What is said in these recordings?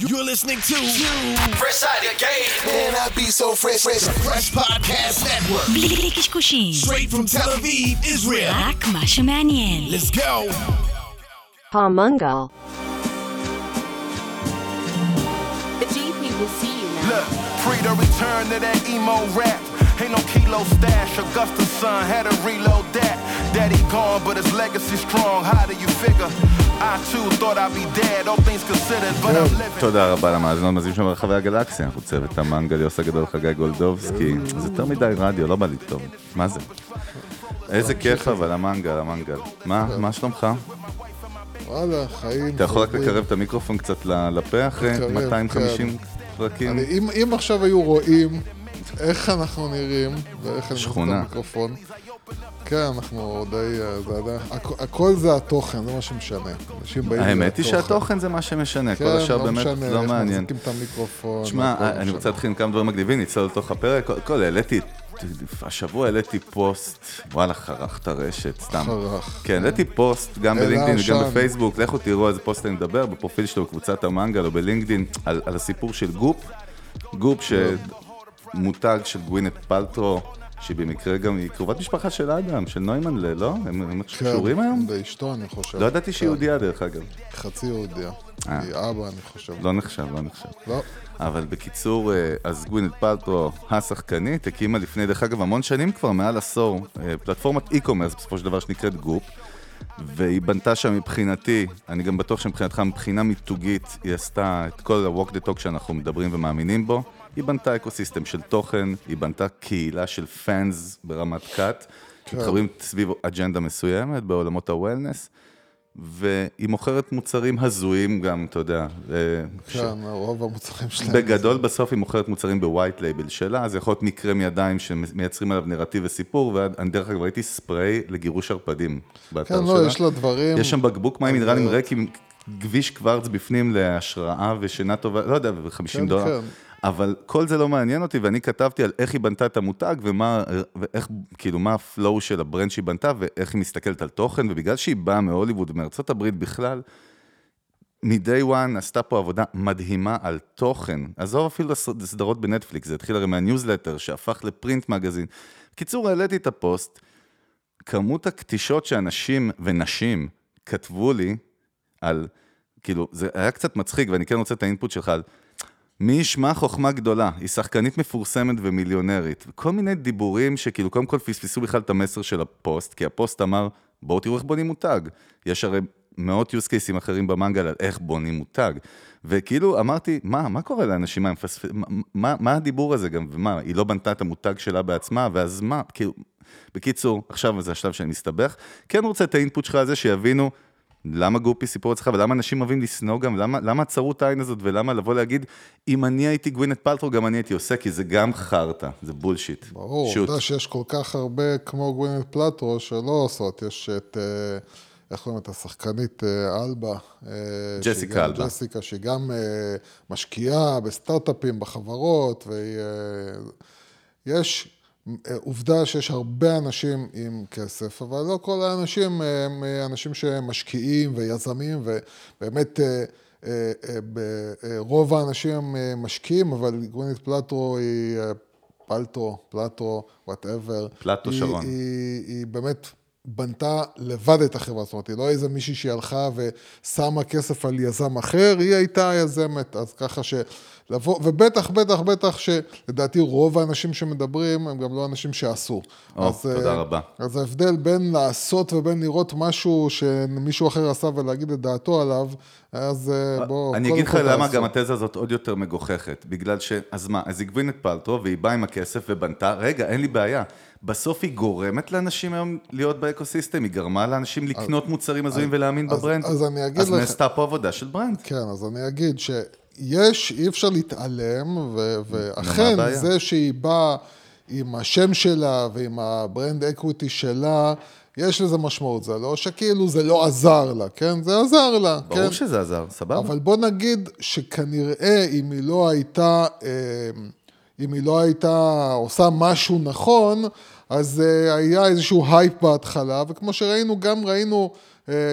You're listening to Fresh Out of Game. Man, I be so fresh, fresh. Fresh Podcast Network. בלי בלי קשקושים, Straight from Tel Aviv, Israel. רק מה שמעניין. Let's go. Palmungal. The GP will see you now. Look, free to return to that emo rap. Ain't no kilo stash. Augusta's son had to reload that. Daddy gone, but his legacy strong. How do you figure? I too thought I'd be dead, all things considered, but I'm living. תודה רבה למאזינות מאזינים שלנו ברחבי הגלקסיה, אנחנו צוות המנגל, יוסי הגדול, חגי גולדובסקי. זה יותר מדי רדיו, לא בא לי טוב. מה זה? איזה כיף אבל, המנגל, המנגל. מה, מה שלומך? וואלה, חיים. אתה יכול רק. לקרב את המיקרופון קצת לפה אחרי לקרב, 250 כן. פרקים? אם, עכשיו היו רואים איך אנחנו נראים, ואיך אני. מחזיק את המיקרופון, כן, אנחנו די... אה, זה עדיין... הכ- הכל זה התוכן, זה מה שמשנה. אנשים באים האמת היא. שהתוכן זה מה שמשנה, כל כן, השאר לא באמת משנה, לא איך מעניין. מחזיקים את המיקרופון. תשמע, לא אני משנה. רוצה להתחיל עם כמה דברים מגניבים, נצלול לתוך הפרק. כל, העליתי, השבוע העליתי פוסט, וואלה, חרך את הרשת, סתם. חרך. כן, העליתי פוסט גם בלינקדאין וגם. בפייסבוק, לכו תראו איזה פוסט אני מדבר, בפרופיל שלו, בקבוצת המנגל או בלינקדאין, על על הסיפור של Goop. Goop שמותג של גווינט פלטרו, שהיא במקרה גם, היא קרובת משפחה של אדם, של נוימן, לא? הם כן, קשורים היום? באשתו, אני חושב. לא ידעתי שהיא כן, יהודייה דרך אגב. חצי יהודיה. אה. היא אבא, אני חושב. לא נחשב, לא נחשב. לא. אבל בקיצור, אה, אז גווינט פלטרו, השחקנית, הקימה לפני, דרך אגב, המון שנים כבר, מעל עשור, אה, פלטפורמת e-commerce בסופו של דבר שנקראת גופ, והיא בנתה שם מבחינתי, אני גם בטוח שמבחינתך, מבחינה מיתוגית, היא עשתה את כל ה-walk the talk שאנחנו מדברים ומאמינים בו. היא בנתה ecosystem של תוכן, היא בנתה קהילה של fans ברמת cult, מתחברים סביב אג'נדה מסוימת בעולמות ה wellness, והיא מוכרת מוצרים הזויים גם, אתה יודע. אה, ש- כן, רוב המוצרים שלהם. בגדול בסוף היא מוכרת מוצרים ב white label שלה, זה יכול להיות מקרם ידיים שמייצרים עליו נרטיב וסיפור, ואני דרך אגב ראיתי ספריי לגירוש ערפדים באתר כן, שלה. לא, יש לה דברים... יש שם בקבוק מים מינרלים ריק עם גביש קוורץ בפנים להשראה ושינה טובה, לא יודע, ו-50 כן, דולר. כן. אבל כל זה לא מעניין אותי, ואני כתבתי על איך היא בנתה את המותג, ומה, ואיך, כאילו, מה ה flow של ה brand שהיא בנתה, ואיך היא מסתכלת על תוכן, ובגלל שהיא באה מהוליווד ומארצות הברית בכלל, מ-day one עשתה פה עבודה מדהימה על תוכן. עזוב אפילו הס- סדרות בנטפליקס, זה התחיל הרי מהניוזלטר שהפך ל print magazine. בקיצור, העליתי את הפוסט, כמות הקטילות שאנשים ונשים כתבו לי על, כאילו, זה היה קצת מצחיק, ואני כן רוצה את ה input שלך על מי ישמע חוכמה גדולה, היא שחקנית מפורסמת ומיליונרית. כל מיני דיבורים שכאילו קודם כל פספסו בכלל את המסר של הפוסט, כי הפוסט אמר, בואו תראו איך בונים מותג. יש הרי מאות use cases אחרים במנגל על איך בונים מותג. וכאילו אמרתי, מה, מה קורה לאנשים, מה. מה, מה, הדיבור הזה גם, ומה, היא לא בנתה את המותג שלה בעצמה, ואז מה, כאילו, בקיצור, עכשיו זה השלב שאני מסתבך. כן רוצה את ה input שלך הזה, שיבינו למה Goop היא סיפור הצלחה, ולמה אנשים אוהבים לשנוא גם, למה, למה הצרות העין הזאת, ולמה לבוא להגיד, אם אני הייתי גווינת' פאלטרו, גם אני הייתי עושה, כי זה גם חרטא, זה bullshit. ברור, shoot. אתה יודע שיש כל כך הרבה כמו גווינת' פאלטרו שלא עושות, יש את, אה, איך קוראים את השחקנית אה, אלבה. אה, ג'סיקה אלבה. ג'סיקה, שהיא גם משקיעה בסטארט-אפים, בחברות, והיא... יש עובדה שיש הרבה אנשים עם כסף, אבל לא כל האנשים הם אה, אנשים שמשקיעים ויזמים, ובאמת אה, אה, רוב האנשים משקיעים, אבל גווינת' פלטרו היא... פלטרו, פלטרו, whatever. פלטו שרון. היא, היא באמת בנתה לבד את החברה, זאת אומרת, היא לא איזה מישהי שהיא הלכה ושמה כסף על יזם אחר, היא הייתה יזמת, אז ככה שלבוא, ובטח, בטח, בטח שלדעתי רוב האנשים שמדברים הם גם לא אנשים שעשו. או, אז, תודה אה, רבה. אז ההבדל בין לעשות ובין לראות משהו שמישהו אחר עשה ולהגיד את דעתו עליו, אז אה, בוא, אני קודם אגיד לך למה. גם התזה הזאת עוד יותר מגוחכת. בגלל ש... אז מה, אז היא גווינת' פלטרו, והיא באה עם הכסף ובנתה, רגע, אין לי בעיה. בסוף היא גורמת לאנשים היום להיות ב ecosystem, היא גרמה לאנשים לקנות מוצרים הזויים ולהאמין אז- ב brand. אז אני אגיד אז לך- נעשתה פה עבודה של brand. כן, אז אני אגיד שיש, אי אפשר להתעלם, ו- ואכן? זה שהיא באה עם השם שלה ועם ה brand equity שלה, יש לזה משמעות, זה לא שכאילו זה לא עזר לה, כן? זה עזר לה, כן? ברור שזה עזר, סבבה. אבל בוא נגיד שכנראה אם היא לא הייתה, אה, אם היא לא הייתה עושה משהו נכון, אז אה, היה איזשהו הייפ בהתחלה, וכמו שראינו, גם ראינו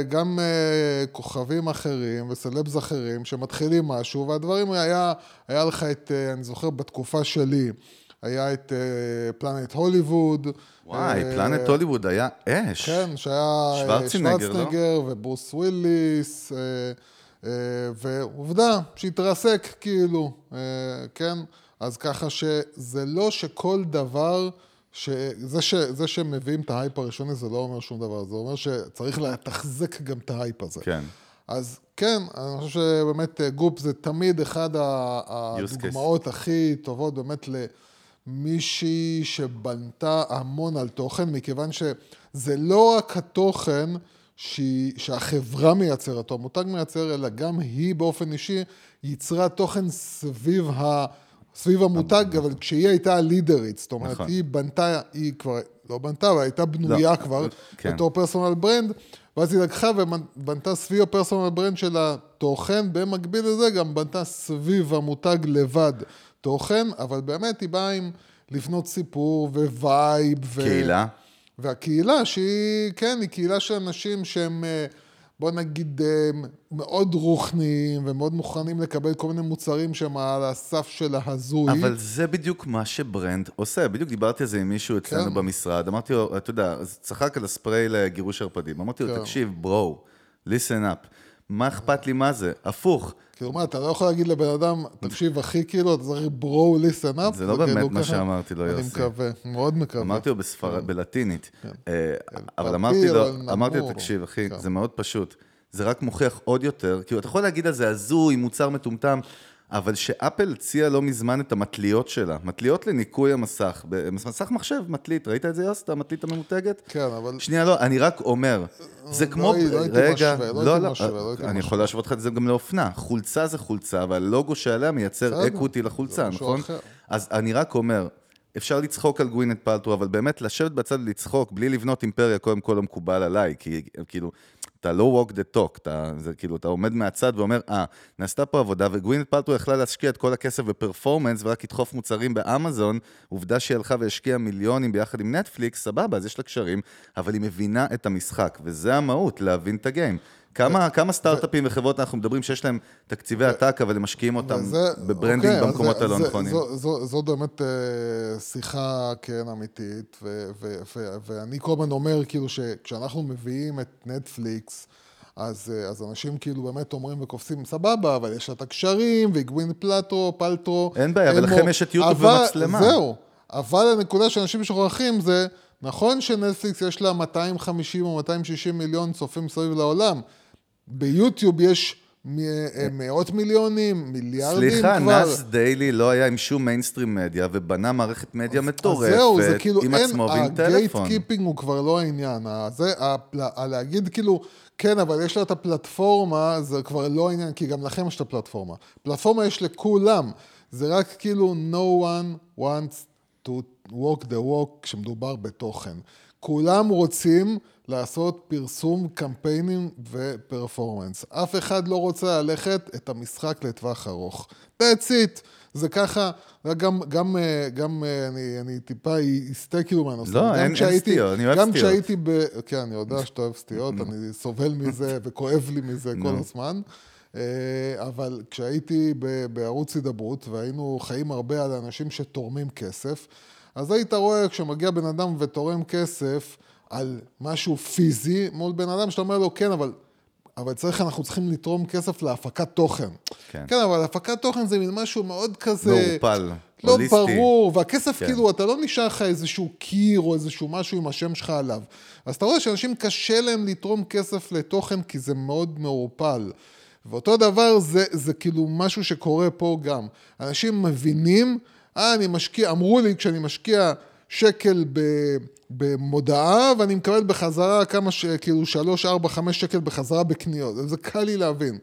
גם אה, כוכבים אחרים וסלבס אחרים שמתחילים משהו, והדברים היה, היה לך את, אה, אני זוכר בתקופה שלי, היה את אה, פלנט הוליווד. וואי, אה, פלנט הוליווד היה אש. כן, שהיה אה, שוורצנגר, לא? וברוס וויליס, אה, אה, ועובדה שהתרסק כאילו, אה, כן? אז ככה שזה לא שכל דבר, שזה, ש, זה שמביאים את ההייפ הראשוני זה לא אומר שום דבר, זה אומר שצריך לתחזק גם את ההייפ הזה. כן. אז כן, אני חושב שבאמת אה, גופ זה תמיד אחד. הדוגמאות הכי טובות באמת למישהי שבנתה המון על תוכן, מכיוון שזה לא רק התוכן שהיא, שהחברה מייצרת, או המותג מייצר, אלא גם היא באופן אישי ייצרה תוכן סביב ה... סביב המותג, אבל כשהיא הייתה הלידרית, זאת אומרת, נכון. היא בנתה, היא כבר לא בנתה, אבל הייתה בנויה לא, כבר, כן. בתור personal brand, ואז היא לקחה ובנתה סביב ה personal brand של התוכן, במקביל לזה גם בנתה סביב המותג לבד תוכן, אבל באמת היא באה עם לבנות סיפור vibe. ו... קהילה. והקהילה שהיא, כן, היא קהילה של אנשים שהם, אה, בוא נגיד, אה, מאוד רוחניים ומאוד מוכנים לקבל כל מיני מוצרים שהם על הסף של ההזוי. אבל זה בדיוק מה ש brand עושה. בדיוק דיברתי על זה עם מישהו אצלנו כן. במשרד. אמרתי לו, אתה יודע, צחק על הספרי לגירוש ערפדים. אמרתי לו, כן. תקשיב, bro, listen up. מה אכפת לי מה זה? הפוך. כאילו, מה, אתה לא יכול להגיד לבן אדם, תקשיב, אחי, כאילו, אתה צריך ברו ליסן אפ? זה לא באמת מה שאמרתי לו, אני יוסי. מקווה, מאוד מקווה. אמרתי לו בספרד, בלטינית. אה, אבל פפיל אמרתי לו, אמרתי לו. תקשיב, אחי, כן. זה מאוד פשוט. זה רק מוכיח עוד יותר, כאילו, אתה יכול להגיד על זה הזוי, מוצר מטומטם, אבל שאפל הציעה לא מזמן את המטליות שלה, מטליות לניקוי המסך, מסך מחשב, מטלית, ראית את זה, יוס, את המטלית הממותגת? כן, אבל... שנייה, לא, אני רק אומר, זה כמו... לא, לא הייתי משווה, לא לא, הייתי לא, משווה, לא הייתי אני משווה. יכול להשוות לך את זה גם לאופנה. חולצה זה חולצה, והלוגו שעליה מייצר equity זה לחולצה, נכון? אז אני רק אומר, אפשר לצחוק על גווינת' פלטרו, אבל באמת לשבת בצד ולצחוק בלי לבנות אימפריה, קודם כל לא מקובל עליי, כי כאילו, אתה לא walk the talk, אתה, זה כאילו, אתה עומד מהצד ואומר, אה, נעשתה פה עבודה, וגווינת' פלטרו יכלה להשקיע את כל הכסף ב performance ורק לדחוף מוצרים באמזון, עובדה שהיא הלכה והשקיעה מיליונים ביחד עם נטפליקס, סבבה, אז יש לה קשרים, אבל היא מבינה את המשחק, וזה המהות, להבין את ה game. כמה, כמה סטארט-אפים וחברות אנחנו מדברים שיש להם תקציבי עתק, אבל הם משקיעים אותם וזה- ב branding אוקיי, במקומות הלא נכונים. זו- זו- זו באמת אה, שיחה, כן, אמיתית, ו- ו- ו- ואני כל הזמן אומר, כאילו, שכשאנחנו מביאים את נטפליקס, אז, אה, אז אנשים כאילו באמת אומרים וקופצים, סבבה, אבל יש לה את הקשרים, והגווינת' פלטרו, פלטרו. אין בעיה, אמו." ולכם יש את יוטיוב אבל- ומצלמה. זהו, אבל הנקודה שאנשים שוכחים זה, נכון שנטפליקס יש לה 250 או 260 מיליון צופים מסביב לעולם, ביוטיוב יש אה, מאות מיליונים, מיליארדים סליחה, כבר. נאס דיילי לא היה עם שום mainstream media, ובנה מערכת מדיה מטורפת, זהו, זה כאילו עם אין, עצמו ועם ה gate טלפון. keeping הוא כבר לא העניין. זה, הפל- להגיד כאילו, כן, אבל יש לה את הפלטפורמה, זה כבר לא העניין, כי גם לכם יש את הפלטפורמה. פלטפורמה יש לכולם, זה רק כאילו no one wants to walk the walk כשמדובר בתוכן. כולם רוצים לעשות פרסום, קמפיינים ופרפורמנס. אף אחד לא רוצה ללכת את המשחק לטווח ארוך. That's it. זה ככה, גם, גם, אה, גם אה, אני, אני טיפה אסטה כאילו מהנושא. לא, גם אין- אין סטיות, אני אוהב גם סטיות. כשהייתי ב... כן, אני יודע שאתה אוהב סטיות, אני סובל מזה וכואב לי מזה כל הזמן. אה, אבל כשהייתי בערוץ הידברות, והיינו חיים הרבה על אנשים שתורמים כסף, אז היית רואה כשמגיע בן אדם ותורם כסף על משהו פיזי מול בן אדם, שאתה אומר לו, כן, אבל... אבל צריך, אנחנו צריכים לתרום כסף להפקת תוכן. כן. כן, אבל הפקת תוכן זה מין משהו מאוד כזה... מעורפל, לא הוליסטי. ברור, והכסף כן. כאילו, אתה לא נשאר לך איזשהו קיר או איזשהו משהו עם השם שלך עליו. אז אתה רואה שאנשים קשה להם לתרום כסף לתוכן כי זה מאוד מעורפל. ואותו דבר זה, זה כאילו משהו שקורה פה גם. אנשים מבינים, אה, אני משקיע, אמרו לי כשאני משקיע שקל ב, במודעה ואני מקבל בחזרה כמה, ש, כאילו שלוש, ארבע, חמש שקל בחזרה בקניות. זה קל לי להבין.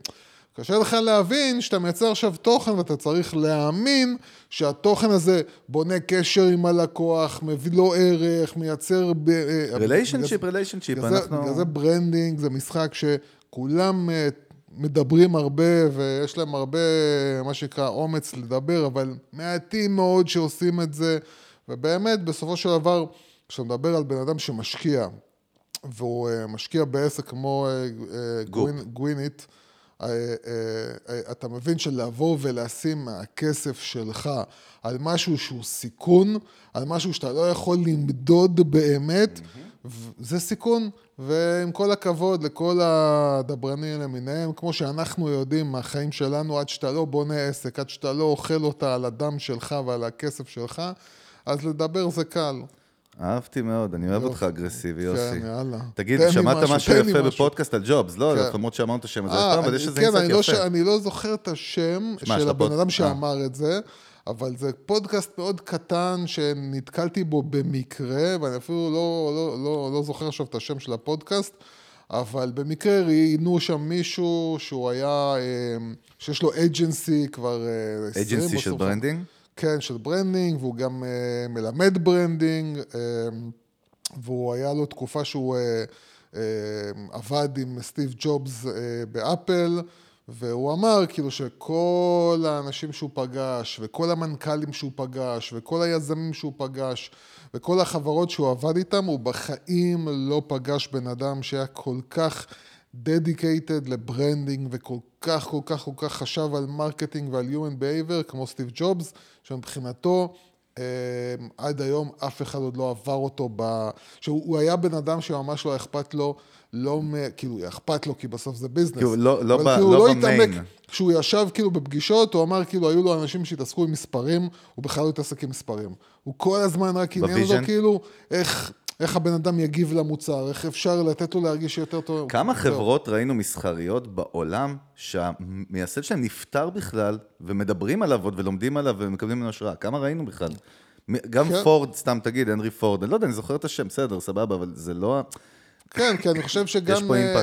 קשה לך להבין שאתה מייצר עכשיו תוכן ואתה צריך להאמין שהתוכן הזה בונה קשר עם הלקוח, מביא לו ערך, מייצר... ב- אה, relationship, relationship, אנחנו... בגלל זה branding זה משחק שכולם אה, מדברים הרבה ויש להם הרבה, מה שנקרא, אומץ לדבר, אבל מעטים מאוד שעושים את זה, ובאמת, בסופו של דבר, כשאתה מדבר על בן אדם שמשקיע, והוא אה, משקיע בעסק כמו אה, אה, גווינית, אה, אה, אתה מבין שלבוא ולשים מהכסף שלך על משהו שהוא סיכון, על משהו שאתה לא יכול למדוד באמת, ו- זה סיכון. ועם כל הכבוד לכל הדברנים למיניהם, כמו שאנחנו יודעים מהחיים שלנו, עד שאתה לא בונה עסק, עד שאתה לא אוכל אותה על הדם שלך ועל הכסף שלך, אז לדבר זה קל. אהבתי מאוד, אני אוהב יופי. אותך אגרסיבי, יוסי. כן, יאללה. תגיד, שמעת משהו, יפה משהו. בפודקאסט על ג'ובס? לא, כן. למרות שאמרנו את השם הזה אה, אבל יש איזה כן, insight אני לא יפה. אני לא זוכר את השם של הבן אדם אה. שאמר את זה, אבל זה פודקאסט מאוד קטן שנתקלתי בו במקרה, ואני אפילו לא, לא, לא, לא זוכר עכשיו את השם של הפודקאסט, אבל במקרה ראיינו שם מישהו שהוא היה, אה, שיש לו agency כבר אה, 20 agency או של 25 branding? כן, של branding, והוא גם אה, מלמד branding, אה, והוא היה לו תקופה שהוא אה, אה, עבד עם סטיב ג'ובס באפל, והוא אמר כאילו שכל האנשים שהוא פגש, וכל המנכ"לים שהוא פגש, וכל היזמים שהוא פגש, וכל החברות שהוא עבד איתם, הוא בחיים לא פגש בן אדם שהיה כל כך dedicated ל branding וכל כך, כל כך, כל כך חשב על marketing ועל Human Behavior כמו סטיב ג'ובס, שמבחינתו אה, עד היום אף אחד עוד לא עבר אותו ב... שהוא הוא היה בן אדם שממש לא אכפת לו, לא. כאילו, אכפת לו כי בסוף זה business. כאילו, לא- לא אבל ב- כאילו, לא ב main. התעמק. כשהוא ישב כאילו בפגישות, הוא אמר כאילו, היו לו אנשים שהתעסקו עם מספרים, הוא בכלל לא התעסק עם מספרים. הוא כל הזמן רק עניין אותו ב vision? כאילו, איך... איך הבן אדם יגיב למוצר, איך אפשר לתת לו להרגיש יותר טוב. כמה זהו. חברות ראינו מסחריות בעולם שהמייסד שלהם נפטר בכלל, ומדברים עליו עוד ולומדים עליו ומקבלים ממנו השראה? כמה ראינו בכלל? גם כן. פורד, סתם תגיד, הנרי פורד, אני לא יודע, אני זוכר את השם, בסדר, סבבה, אבל זה לא... כן, כי אני חושב שגם אה,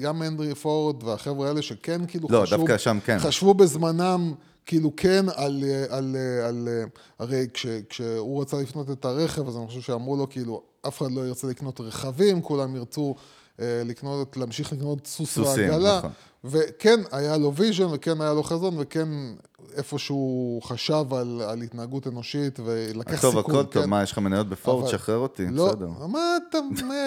גם הנרי פורד והחבר'ה האלה שכן כאילו לא, חשבו... דווקא שם כן. חשבו בזמנם, כאילו כן, על... אה, על, אה, על אה, הרי כש, כשהוא רצה לקנות את הרכב, אז אני חושב שאמרו לו, כאילו, אף אחד לא ירצה לקנות רכבים, כולם ירצו לקנות, להמשיך לקנות סוס סוסים, ועגלה. נכון. וכן, היה לו vision, וכן היה לו חזון, וכן איפשהו חשב על, על התנהגות אנושית ולקח טוב, סיכון. הכל טוב, כן. מה, יש לך מניות בפורד? אבל- שחרר אותי, לא, בסדר. מה אתה...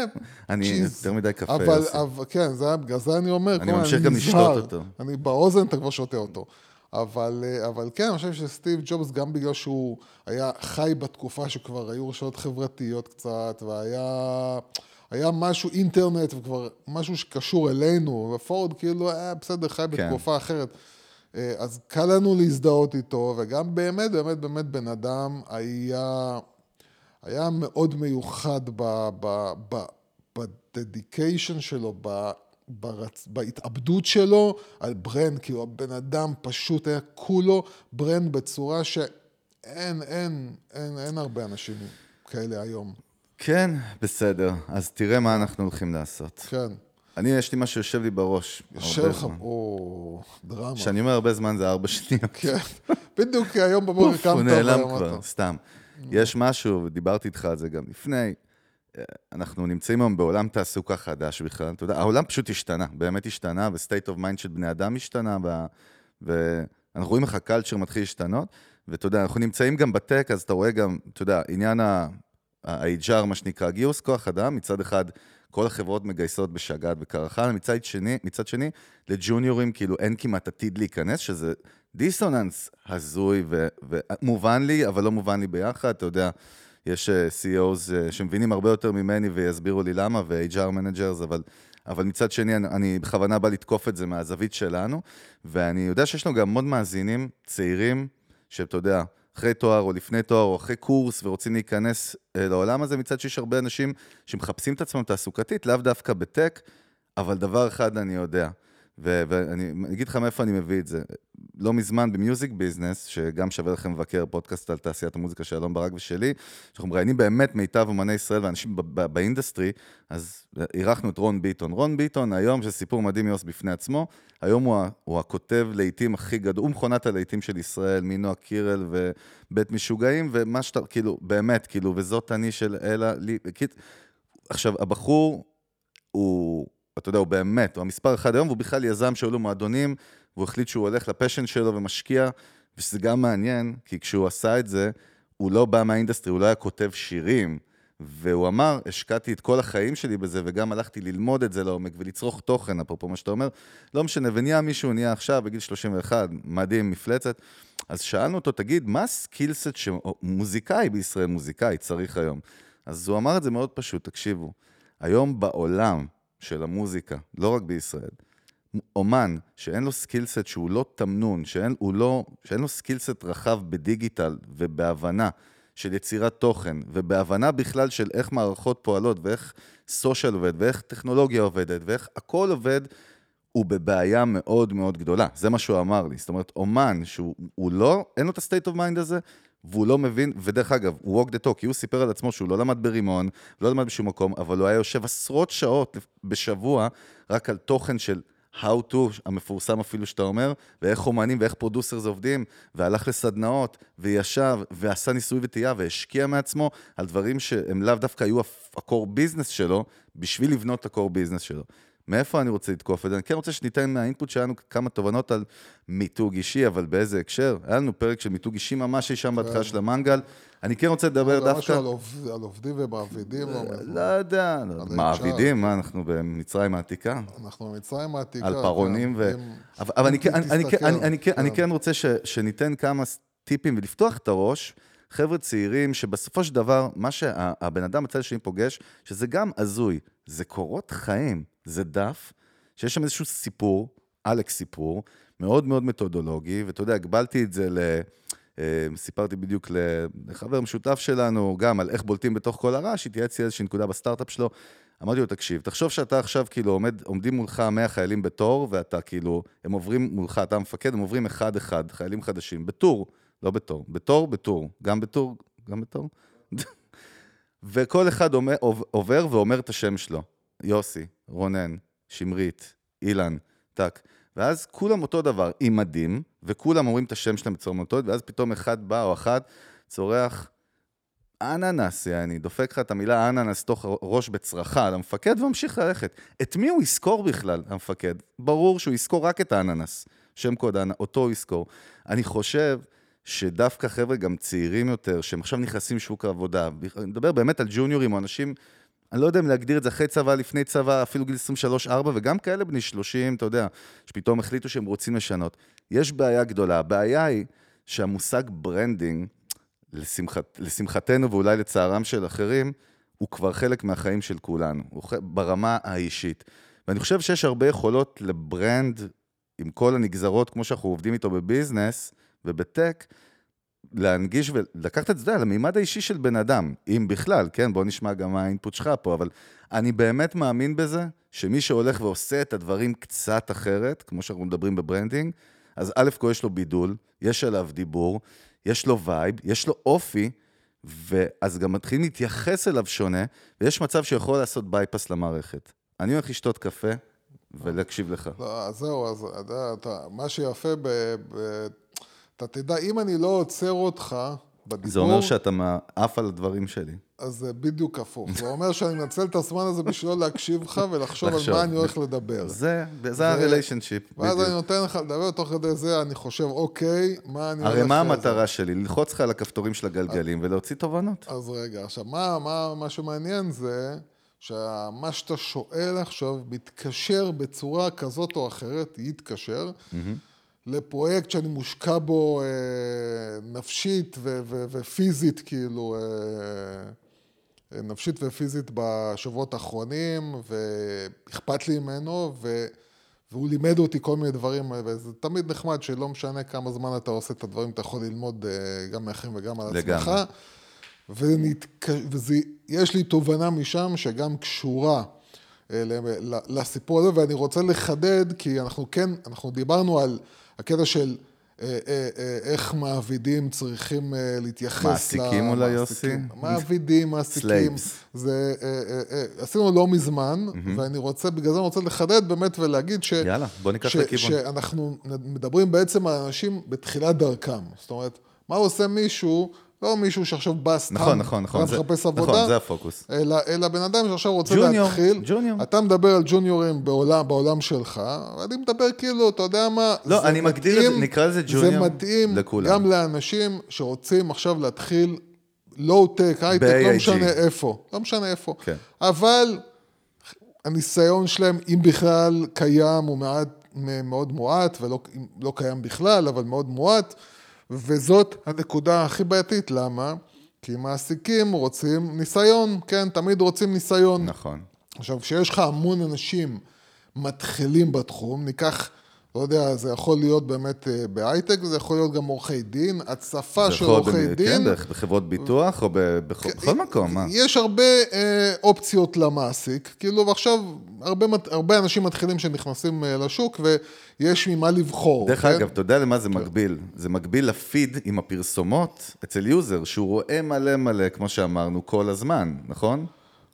אני. יותר מדי קפה, אבל. אבל, כן, זה, היה- בגלל זה אני אומר, אני ממשיך גם לשתות. אותו. אני באוזן, אתה כבר שותה אותו. אבל, אה, אבל כן, אני חושב שסטיב ג'ובס, גם בגלל שהוא היה חי בתקופה שכבר היו רשתות חברתיות קצת, והיה היה משהו אינטרנט, וכבר משהו שקשור אלינו, ופורד כאילו, היה בסדר, חי כן. בתקופה אחרת. אה, אז קל לנו להזדהות איתו, וגם באמת, באמת, באמת בן אדם היה, היה מאוד מיוחד בדדיקיישן שלו, ב, ברצ... בהתאבדות שלו על brand, כאילו הבן אדם פשוט היה כולו brand בצורה שאין, אין, אין, אין הרבה אנשים כאלה היום. כן, בסדר. אז תראה מה אנחנו הולכים לעשות. כן, אני, יש לי מה שיושב לי בראש. יושב לך. או, דרמה. כשאני אומר הרבה זמן זה ארבע שניות. כן, בדיוק היום בבוקר קמת הוא נעלם. כבר, סתם. יש משהו, ודיברתי איתך על זה גם לפני, אה, אנחנו נמצאים היום בעולם תעסוקה חדש בכלל, אתה יודע, העולם פשוט השתנה, באמת השתנה, ו-state of mind של בני אדם השתנה, וה- ואנחנו רואים איך הקלצ'ר מתחיל להשתנות, ואתה יודע, אנחנו נמצאים גם בטק, אז אתה רואה גם, אתה יודע, עניין ה- ה-HR, מה שנקרא, גיוס כוח אדם, מצד אחד, כל החברות מגייסות בשגעת וקרחנה, מצד שני, מצד שני, לג'וניורים כאילו אין כמעט עתיד להיכנס, שזה דיסוננס הזוי ומובן לי, אבל לא מובן לי ביחד, אתה יודע, יש אה, CEOs אה, שמבינים הרבה יותר ממני ויסבירו לי למה, ו-HR managers, אבל, אבל מצד שני, אני, אני בכוונה בא לתקוף את זה מהזווית שלנו, ואני יודע שיש לנו גם המון מאזינים צעירים, שאתה יודע, אחרי תואר או לפני תואר או אחרי קורס ורוצים להיכנס אה, לעולם הזה, מצד שיש הרבה אנשים שמחפשים את עצמם תעסוקתית, לאו דווקא בטק, אבל דבר אחד אני יודע, ו- ואני אגיד לך מאיפה אני מביא את זה. לא מזמן במיוזיק ביזנס, שגם שווה לכם לבקר פודקאסט על תעשיית המוזיקה של אלון ברק ושלי, שאנחנו מראיינים באמת מיטב אומני ישראל ואנשים ב- ב- ב industry, אז אירחנו את רון ביטון. רון ביטון היום, שזה סיפור מדהים use בפני עצמו, היום הוא, ה- הוא הכותב להיטים הכי גדול, הוא מכונת הלהיטים של ישראל, מנועה קירל ובית משוגעים, ומה שאתה, כאילו, באמת, כאילו, וזאת אני של אלה, לי, כאילו, עכשיו, הבחור הוא, אתה יודע, הוא באמת, הוא המספר אחד היום, והוא בכלל יזם שהיו לו מועדונים, והוא החליט שהוא הולך ל passion שלו ומשקיע, ושזה גם מעניין, כי כשהוא עשה את זה, הוא לא בא מה industry, הוא לא היה כותב שירים, והוא אמר, השקעתי את כל החיים שלי בזה, וגם הלכתי ללמוד את זה לעומק ולצרוך תוכן, אפרופו מה שאתה אומר. לא משנה, ונהיה מישהו, נהיה עכשיו בגיל 31, מדהים, מפלצת. אז שאלנו אותו, תגיד, מה ה skillset שמוזיקאי בישראל, מוזיקאי, צריך היום? אז הוא אמר את זה מאוד פשוט, תקשיבו, היום בעולם של המוזיקה, לא רק בישראל, אומן שאין לו skillset שהוא לא תמנון, שאין, לא, שאין לו skillset רחב בדיגיטל ובהבנה של יצירת תוכן, ובהבנה בכלל של איך מערכות פועלות, ואיך social עובד, ואיך טכנולוגיה עובדת, ואיך הכל עובד, הוא בבעיה מאוד מאוד גדולה. זה מה שהוא אמר לי. זאת אומרת, אומן שהוא לא, אין לו את ה-state of mind הזה, והוא לא מבין, ודרך אגב, הוא walk the talk, כי הוא סיפר על עצמו שהוא לא למד ברימון, לא למד בשום מקום, אבל הוא היה יושב עשרות שעות בשבוע רק על תוכן של How to, המפורסם אפילו שאתה אומר, ואיך אומנים ואיך producers עובדים, והלך לסדנאות, וישב, ועשה ניסוי וטעייה, והשקיע מעצמו על דברים שהם לאו דווקא היו ה core business שלו, בשביל לבנות את ה core business שלו. מאיפה אני רוצה לתקוף את זה? אני כן רוצה שניתן מה input שלנו כמה תובנות על מיתוג אישי, אבל באיזה הקשר? היה לנו פרק של מיתוג אישי ממש אי שם בהתחלה של המנגל. אני כן רוצה לדבר דווקא... משהו על עובדים ומעבידים? לא יודע, מעבידים, מה, אנחנו במצרים העתיקה? אנחנו במצרים העתיקה. על פרעונים ו... אבל אני כן רוצה שניתן כמה טיפים ולפתוח את הראש. חבר'ה צעירים שבסופו של דבר, מה שהבן אדם בצד השני פוגש, שזה גם הזוי, זה קורות חיים, זה דף, שיש שם איזשהו סיפור, אלכס סיפור, מאוד מאוד מתודולוגי, ואתה יודע, הגבלתי את זה ל... אה, סיפרתי בדיוק לחבר משותף שלנו, גם על איך בולטים בתוך כל הרעש, התייעץ לי איזושהי נקודה בסטארט-אפ שלו. אמרתי לו, תקשיב, תחשוב שאתה עכשיו כאילו עומד, עומדים מולך 100 חיילים בתור, ואתה כאילו, הם עוברים מולך, אתה המפקד, הם עוברים אחד-אחד, חיילים חדשים, בטור, לא בתור, בתור, בטור, גם בטור, גם בתור. וכל אחד אומר, עובר ואומר את השם שלו. יוסי, רונן, שמרית, אילן, טק. ואז כולם אותו דבר, עם מדים, וכולם אומרים את השם שלהם בצורה מוטורית, ואז פתאום אחד בא או אחת צורח, אננס, יעני, דופק לך את המילה אננס תוך ראש בצרחה למפקד וממשיך ללכת. את מי הוא יזכור בכלל, המפקד? ברור שהוא יזכור רק את האננס, שם קוד, אותו הוא יזכור. אני חושב שדווקא חבר'ה גם צעירים יותר, שהם עכשיו נכנסים לשוק העבודה, אני מדבר באמת על ג'וניורים או אנשים אני לא יודע אם להגדיר את זה אחרי צבא, לפני צבא, אפילו גיל 23-4, וגם כאלה בני 30, אתה יודע, שפתאום החליטו שהם רוצים לשנות. יש בעיה גדולה. הבעיה היא שהמושג branding, לשמחת, לשמחתנו ואולי לצערם של אחרים, הוא כבר חלק מהחיים של כולנו, ברמה האישית. ואני חושב שיש הרבה יכולות ל brand עם כל הנגזרות, כמו שאנחנו עובדים איתו ב business וב tech, להנגיש ולקחת את זה למימד האישי של בן אדם, אם בכלל, כן? בוא נשמע גם מה ה input שלך פה, אבל אני באמת מאמין בזה, שמי שהולך ועושה את הדברים קצת אחרת, כמו שאנחנו מדברים ב branding, אז א' כל יש לו בידול, יש עליו דיבור, יש לו vibe, יש לו אופי, ואז גם מתחילים להתייחס אליו שונה, ויש מצב שיכול לעשות bypass למערכת. אני הולך לשתות קפה ולהקשיב לך. לא, זהו, אז אתה, מה שיפה ב... ב... אתה תדע, אם אני לא עוצר אותך בדיבור... זה אומר שאתה עף על הדברים שלי. אז זה בדיוק הפוך. זה אומר שאני מנצל את הזמן הזה בשביל לא להקשיב לך ולחשוב על מה אני הולך לדבר. זה, זה הריליישנשיפ. ואז אני נותן לך לדבר, תוך כדי זה אני חושב, אוקיי, מה אני הולך... הרי מה המטרה שלי? ללחוץ לך על הכפתורים של הגלגלים ולהוציא תובנות. אז רגע, עכשיו, מה שמעניין זה... שמה שאתה שואל עכשיו מתקשר בצורה כזאת או אחרת, יתקשר, mm-hmm. לפרויקט שאני מושקע בו אה, נפשית ו- ו- ופיזית, כאילו, אה, אה, נפשית ופיזית בשבועות האחרונים, ואכפת לי ממנו, ו... והוא לימד אותי כל מיני דברים, וזה תמיד נחמד שלא משנה כמה זמן אתה עושה את הדברים, אתה יכול ללמוד גם מאחרים וגם על עצמך. ויש לי תובנה משם שגם קשורה לסיפור הזה, ואני רוצה לחדד, כי אנחנו כן, אנחנו דיברנו על הקטע של אה, אה, אה, איך מעבידים צריכים להתייחס מעסיקים אולי, יוסי? מעבידים, מעסיקים. זה, עשינו לא מזמן, ואני רוצה, בגלל זה אני רוצה לחדד באמת ולהגיד ש... יאללה, בוא ניקח לכיוון. שאנחנו מדברים בעצם על אנשים בתחילת דרכם. זאת אומרת, מה עושה מישהו... לא מישהו שעכשיו בא סתם, נכון, נכון, נכון, זה, מחפש עבודה, נכון, זה הפוקוס. אלא, אלא בן אדם שעכשיו רוצה ג'וניור, להתחיל, ג'וניור. אתה מדבר על ג'וניורים בעולם, בעולם שלך, אני מדבר כאילו, אתה יודע מה, לא, אני מגדיר את זה, נקרא לזה ג'וניור זה מתאים לכולם. גם לאנשים שרוצים עכשיו להתחיל לואו-טק, הייטק, לא. משנה איפה, לא משנה איפה. כן. אבל הניסיון שלהם, אם בכלל קיים, הוא מעט, מאוד מועט, ולא לא קיים בכלל, אבל מאוד מועט, וזאת הנקודה הכי בעייתית, למה? כי מעסיקים רוצים ניסיון, כן, תמיד רוצים ניסיון. נכון. עכשיו, כשיש לך המון אנשים מתחילים בתחום, ניקח, לא יודע, זה יכול להיות באמת אה, בהייטק, זה יכול להיות גם עורכי דין, הצפה של עורכי במ- דין. כן, בחברות ביטוח או ב- בכל בכל מקום, מה? יש הרבה אה, אופציות למעסיק, כאילו, ועכשיו הרבה, הרבה אנשים מתחילים שנכנסים אה, לשוק, ויש ממה לבחור. דרך כן? אגב, אתה יודע למה זה מקביל? זה מקביל לפיד עם הפרסומות אצל user, שהוא רואה מלא מלא, כמו שאמרנו, כל הזמן, נכון?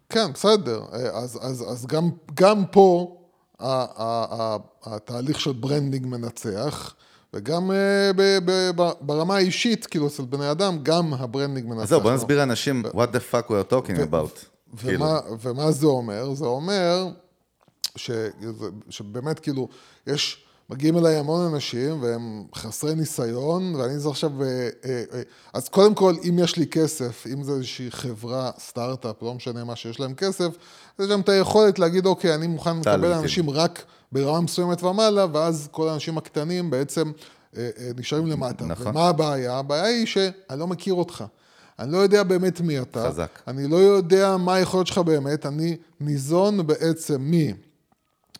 כן, בסדר. אה, אז, אז, אז גם, גם פה התהליך של branding מנצח, וגם אה, ברמה האישית, כאילו, אצל בני אדם, גם ה branding מנצח. אז זהו, בוא נסביר לאנשים, what the fuck we are talking about. כאילו, ומה, ומה זה אומר? זה אומר ש, שבאמת, כאילו, יש, מגיעים אליי המון אנשים והם חסרי ניסיון, ואני זה עכשיו... אה, אה, אה, אז קודם כל, אם יש לי כסף, אם זה איזושהי חברה, סטארט-אפ, לא משנה מה שיש להם כסף, יש להם את היכולת להגיד, אוקיי, אני מוכן לקבל. אנשים רק ברמה מסוימת ומעלה, ואז כל האנשים הקטנים בעצם נשארים למטה. נכון. ומה הבעיה? הבעיה היא שאני לא מכיר אותך. אני לא יודע באמת מי אתה. חזק. אני לא יודע מה היכולת שלך באמת, אני ניזון בעצם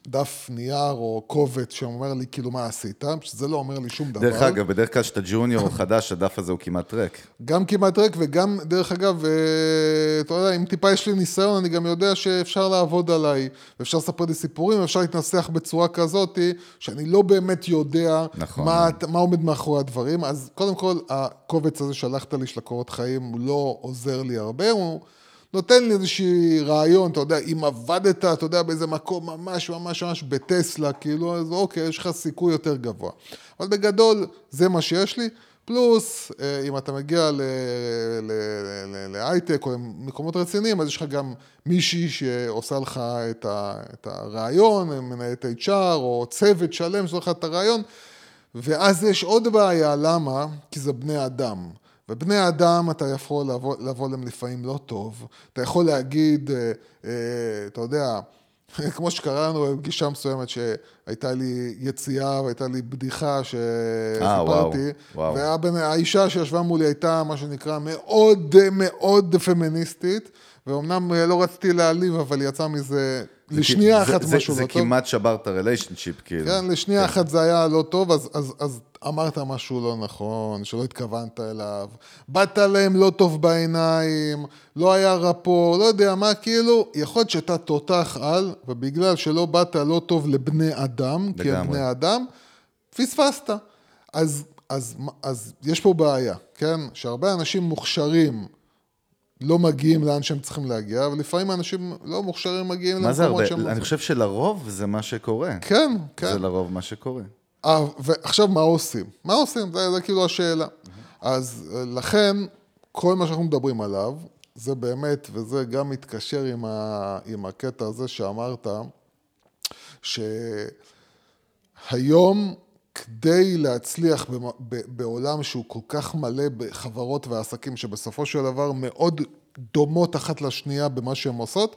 מדף נייר או קובץ שאומר לי כאילו מה עשית, שזה לא אומר לי שום דבר. דרך אגב, בדרך כלל כשאתה ג'וניור או חדש, הדף הזה הוא כמעט ריק. גם כמעט ריק וגם, דרך אגב, אה, אתה יודע, אם טיפה יש לי ניסיון, אני גם יודע שאפשר לעבוד עליי, ואפשר לספר לי סיפורים, ואפשר להתנסח בצורה כזאת, שאני לא באמת יודע נכון. מה, מה עומד מאחורי הדברים. אז קודם כל, הקובץ הזה שהלכת לי של הקורות חיים, הוא לא עוזר לי הרבה, הוא נותן לי איזשהי רעיון, אתה יודע, אם עבדת, אתה יודע, באיזה מקום ממש ממש ממש בטסלה, כאילו, אז אוקיי, יש לך סיכוי יותר גבוה. אבל בגדול, זה מה שיש לי. פלוס, אה, אם אתה מגיע להייטק או למקומות רציניים, אז יש לך גם מישהי שעושה לך את, ה, את הרעיון, מנהלת HR, או צוות שלם שעושה לך את הרעיון, ואז יש עוד בעיה, למה? כי זה בני אדם. ובני אדם, אתה יכול לבוא, לבוא להם לפעמים לא טוב. אתה יכול להגיד, אה, אה, אתה יודע, כמו שקרה לנו בפגישה מסוימת שהייתה לי יציאה והייתה לי בדיחה שסיפרתי, וואו. והאישה שישבה מולי הייתה מה שנקרא מאוד מאוד פמיניסטית, ואומנם לא רציתי להעליב, אבל יצא מזה לשנייה זה- אחת זה- משהו זה לא טוב. כמעט שבר את הריליישנשיפ, כאילו. כן, לשנייה אחת זה היה לא טוב, אז, אז, אז אמרת משהו לא נכון, שלא התכוונת אליו, באת להם לא טוב בעיניים, לא היה רפו, לא יודע מה, כאילו, יכול להיות שאתה תותח על, ובגלל שלא באת לא טוב לבני אדם, כי הם לגמרי. בני אדם, פספסת. אז, אז, אז יש פה בעיה, כן? שהרבה אנשים מוכשרים לא מגיעים לאן שהם צריכים להגיע, ולפעמים אנשים לא מוכשרים מגיעים מה זה למקומות הרבה? שהם... לא אני חושב שלרוב זה מה שקורה. כן, כן. זה לרוב מה שקורה. אה, ועכשיו מה עושים? מה עושים? זה, זה כאילו השאלה. אז אה, לכן, כל מה שאנחנו מדברים עליו, זה באמת, וזה גם מתקשר עם, ה, עם הקטע הזה שאמרת, שהיום, כדי להצליח בעולם שהוא כל כך מלא בחברות ועסקים, שבסופו של דבר מאוד דומות אחת לשנייה במה שהן עושות,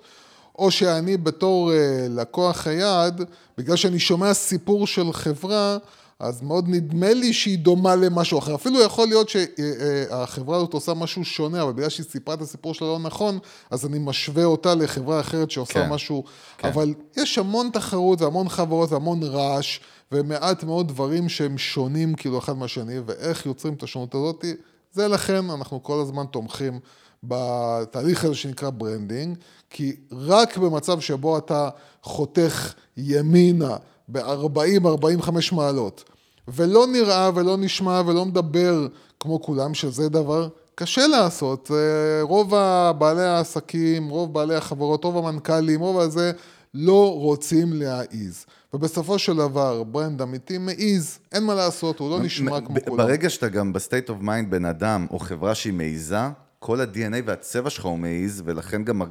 או שאני בתור אה, לקוח היעד, בגלל שאני שומע סיפור של חברה, אז מאוד נדמה לי שהיא דומה למשהו אחר. אפילו יכול להיות שהחברה הזאת עושה משהו שונה, אבל בגלל שהיא סיפרה את הסיפור שלה לא נכון, אז אני משווה אותה לחברה אחרת שעושה כן, משהו... אבל יש המון תחרות והמון חברות והמון רעש, ומעט מאוד דברים שהם שונים כאילו אחד מהשני, ואיך יוצרים את השונות הזאת, זה לכן אנחנו כל הזמן תומכים בתהליך הזה שנקרא branding, כי רק במצב שבו אתה חותך ימינה ב-40-45 מעלות, ולא נראה ולא נשמע ולא מדבר כמו כולם, שזה דבר קשה לעשות. אה, רוב בעלי העסקים, רוב בעלי החברות, רוב המנכ"לים, רוב הזה, לא רוצים להעיז. ובסופו של דבר, brand אמיתי מעיז, אין מה לעשות, הוא לא נשמע כמו כולם. ברגע שאתה גם ב state of mind בן אדם, או חברה שהיא מעיזה, כל ה-DNA והצבע שלך הוא מעיז, ולכן גם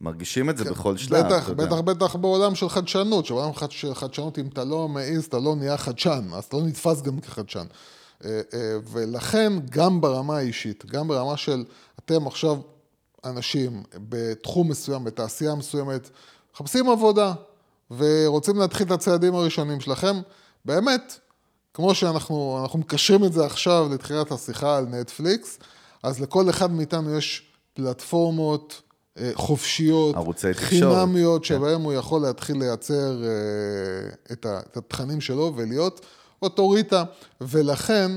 מרגישים את זה בכל שלב. כן, בטח, אתה יודע. בטח, בטח בעולם של חדשנות, שבעולם של חדשנות, אם אתה לא מעז, אתה לא נהיה חדשן, אז אתה לא נתפס גם כחדשן. אה, אה, ולכן, גם ברמה האישית, גם ברמה של אתם עכשיו אנשים בתחום מסוים, בתעשייה מסוימת, מחפשים עבודה ורוצים להתחיל את הצעדים הראשונים שלכם, באמת, כמו שאנחנו אנחנו מקשרים את זה עכשיו לתחילת השיחה על נטפליקס, אז לכל אחד מאיתנו יש פלטפורמות חופשיות, ערוצי תקשורת. חינמיות, כן. שבהם הוא יכול להתחיל לייצר אה, את התכנים שלו ולהיות אוטוריטה, ולכן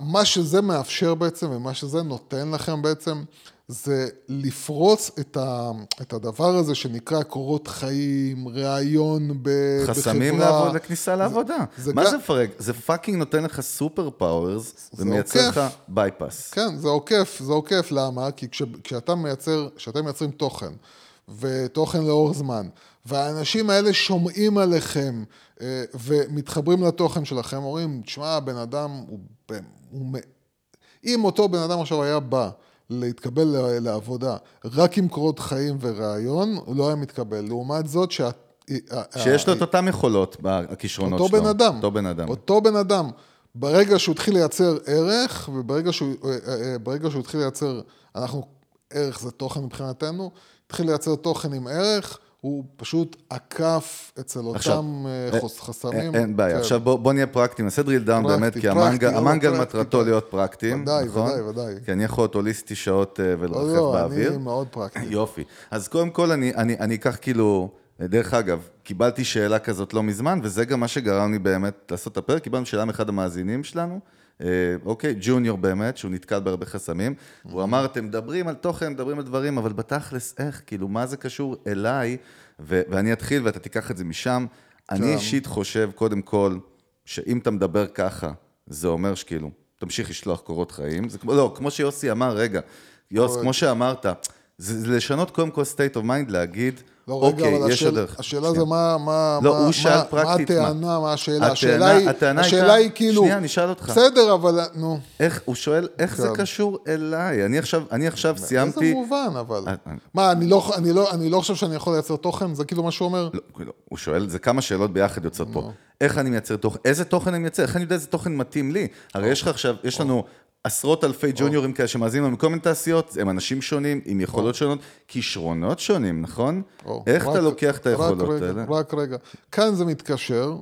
מה שזה מאפשר בעצם ומה שזה נותן לכם בעצם, זה לפרוץ את, ה, את הדבר הזה שנקרא קורות חיים, ראיון ב, חסמים בחברה. לעבוד, לכניסה לעבודה. זה מה גם- זה מפרק? זה fucking נותן לך super powers, ומייצר. לך bypass. כן, זה עוקף, זה עוקף, למה? כי כש, כשאתה מייצר, כשאתם מייצרים תוכן, ותוכן לאורך זמן, והאנשים האלה שומעים עליכם אה, ומתחברים לתוכן שלכם, אומרים, תשמע, הבן אדם הוא... הוא מ- אם אותו בן אדם עכשיו היה בא להתקבל לעבודה רק עם קורות חיים וראיון, הוא לא היה מתקבל. לעומת זאת, שה... שיש לו את אותן יכולות בכישרונות אותו שלו. בן אדם. אותו בן אדם. אותו בן אדם. ברגע שהוא התחיל לייצר ערך, וברגע שהוא, אה, אה, ברגע שהוא התחיל לייצר, אנחנו, ערך זה תוכן מבחינתנו, התחיל לייצר תוכן עם ערך, הוא פשוט עקף אצל עכשיו, אותם אה, אה, חוס- חסמים. אין, אין בעיה. כן. עכשיו בוא, בוא נהיה פרקטיים, נעשה drill down פרקטי, באמת, כי המנגל, לא המנגל פרקטי, מטרתו פרקטי. להיות פרקטיים, ודאי, נכון? ודאי, ודאי. כי אני יכול להיות הוליסטי שעות אה, ולרחף לא, לא, באוויר. אני מאוד פרקטי. יופי. אז קודם כל אני, אני, אני אקח כאילו, דרך אגב, קיבלתי שאלה כזאת לא מזמן, וזה גם מה שגרם לי באמת לעשות את הפרק, קיבלנו שאלה מאחד המאזינים שלנו, אה, אוקיי, ג'וניור באמת, שהוא נתקל בהרבה חסמים, הוא אמר, אתם מדברים על תוכן, מדברים על דברים, אבל בתכלס איך, כאילו, מה זה קשור אליי, ו- ואני אתחיל ואתה תיקח את זה משם. אני אישית חושב, קודם כל, שאם אתה מדבר ככה, זה אומר שכאילו, תמשיך לשלוח קורות חיים. זה כמו, לא, כמו שיוסי אמר, רגע, יוס, כמו שאמרת, זה, זה לשנות קודם כל state of mind, להגיד, לא, רגע, אוקיי, אבל יש השאל, עוד דרך. השאלה זה מה, מה, לא, מה, מה, פרקטית, מה מה? הטענה, מה השאלה. הטענה- השאלה היא, הטענה השאלה הייתה- היא כאילו... שנייה, אני אשאל אותך. בסדר, אבל נו. איך, הוא שואל, איך זה כן. קשור אליי? אני עכשיו, אני עכשיו סיימתי... באיזה מובן, אבל. אה, אה. מה, אני לא, אני, לא, אני לא חושב שאני יכול לייצר תוכן? זה כאילו מה שהוא אומר? לא, לא, הוא שואל, זה כמה שאלות ביחד יוצאות פה. איך אני מייצר תוכן? איזה תוכן אני מייצר? איך אני יודע איזה תוכן מתאים לי? הרי יש לך עכשיו, יש לנו עשרות אלפי ג'וניורים כאלה שמאזינים לנו מכל מיני תעשיות, הם אנשים שונים, עם יכולות שונות, כישרונות שונים, נכון? איך אתה לוקח את היכולות האלה? רק רגע. כאן זה מתקשר.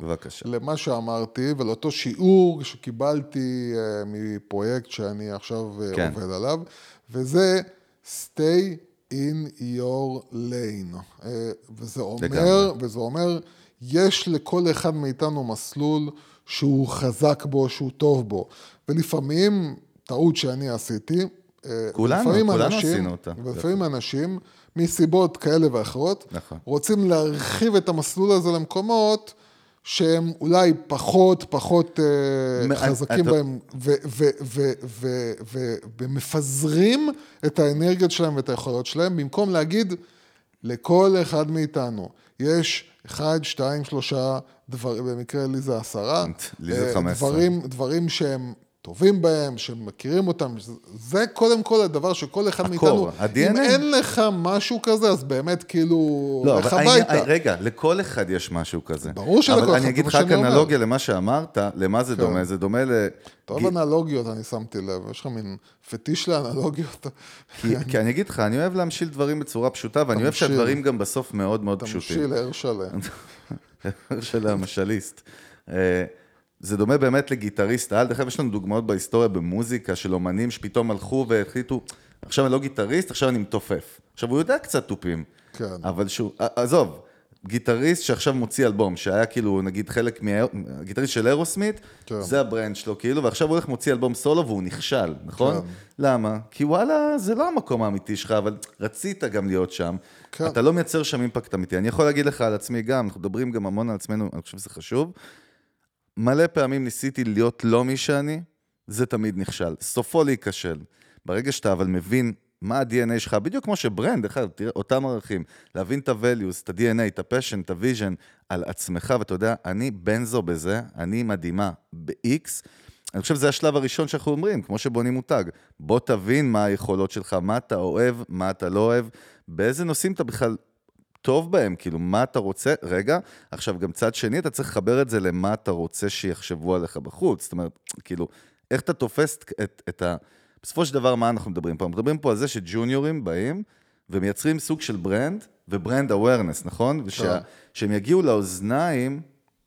למה שאמרתי ולאותו שיעור שקיבלתי uh, מפרויקט שאני עכשיו uh, כן. עובד עליו, וזה stay in your lane. Uh, וזה אומר. וזה אומר, יש לכל אחד מאיתנו מסלול שהוא חזק בו, שהוא טוב בו. ולפעמים, טעות שאני עשיתי, אה, כולנו, לפעמים כולנו אנשים- עשינו אותה. ולפעמים אנשים, מסיבות כאלה ואחרות, נכון. רוצים להרחיב את המסלול הזה למקומות שהם אולי פחות, פחות אה, מה- חזקים אתה- בהם, ומפזרים את האנרגיות שלהם ואת היכולות שלהם, במקום להגיד, לכל אחד מאיתנו יש אחד, שתיים, שלושה דברים, במקרה לי זה עשרה. לי זה אה, 15. דברים, דברים שהם טובים בהם, שהם מכירים אותם, זה- קודם כל הדבר שכל אחד הקור, מאיתנו, ה-DNA. אם אין לך משהו כזה, אז באמת כאילו, לא, לך הביתה. רגע, לכל אחד יש משהו כזה. ברור שלכל אחד, אבל אני אגיד לך רק. אנלוגיה למה שאמרת, למה זה דומה? זה דומה ל... טוב ג- אנלוגיות, אני שמתי לב, יש לך מין פטיש לאנלוגיה. כי, כי אני אגיד לך, אני אוהב להמשיל דברים בצורה פשוטה, ואני אוהב. שהדברים גם בסוף מאוד מאוד פשוטים. תמשיל ער שלם. של המשליסט. זה דומה באמת לגיטריסט על, דרך אגב יש לנו דוגמאות בהיסטוריה במוזיקה של אומנים שפתאום הלכו והחליטו, עכשיו אני לא גיטריסט, עכשיו אני מתופף. עכשיו הוא יודע קצת תופים, כן. אבל שהוא, עזוב, גיטריסט שעכשיו מוציא אלבום, שהיה כאילו נגיד חלק מהגיטריסט של אירוסמית, כן. זה ה brand שלו כאילו, ועכשיו הוא הולך מוציא אלבום סולו והוא נכשל, נכון? כן. למה? כי וואלה, זה לא המקום האמיתי שלך, אבל רצית גם להיות שם. כן. אתה לא מייצר שם impact אמיתי. אני יכול להגיד לך על עצמי גם, אנחנו מדברים גם המון על עצמנו, אני חושב שזה חשוב. מלא פעמים ניסיתי להיות לא מי שאני, זה תמיד נכשל. סופו להיכשל. ברגע שאתה אבל מבין מה ה-DNA שלך, בדיוק כמו ש brand, אגב, תראה, אותם ערכים, להבין את ה-values, את ה-DNA, את ה-passion, את ה-vision על עצמך, ואתה יודע, אני בנזו בזה, אני מדהימה ב-X. אני חושב שזה השלב הראשון שאנחנו אומרים, כמו שבונים מותג. בוא תבין מה היכולות שלך, מה אתה אוהב, מה אתה לא אוהב, באיזה נושאים אתה בכלל טוב בהם, כאילו, מה אתה רוצה, רגע, עכשיו גם צד שני, אתה צריך לחבר את זה למה אתה רוצה שיחשבו עליך בחוץ, זאת אומרת, כאילו, איך אתה תופס את, את ה... בסופו של דבר, מה אנחנו מדברים פה? מדברים פה על זה שג'וניורים באים ומייצרים סוג של brand, ו brand awareness, נכון? ושה, שהם יגיעו לאוזניים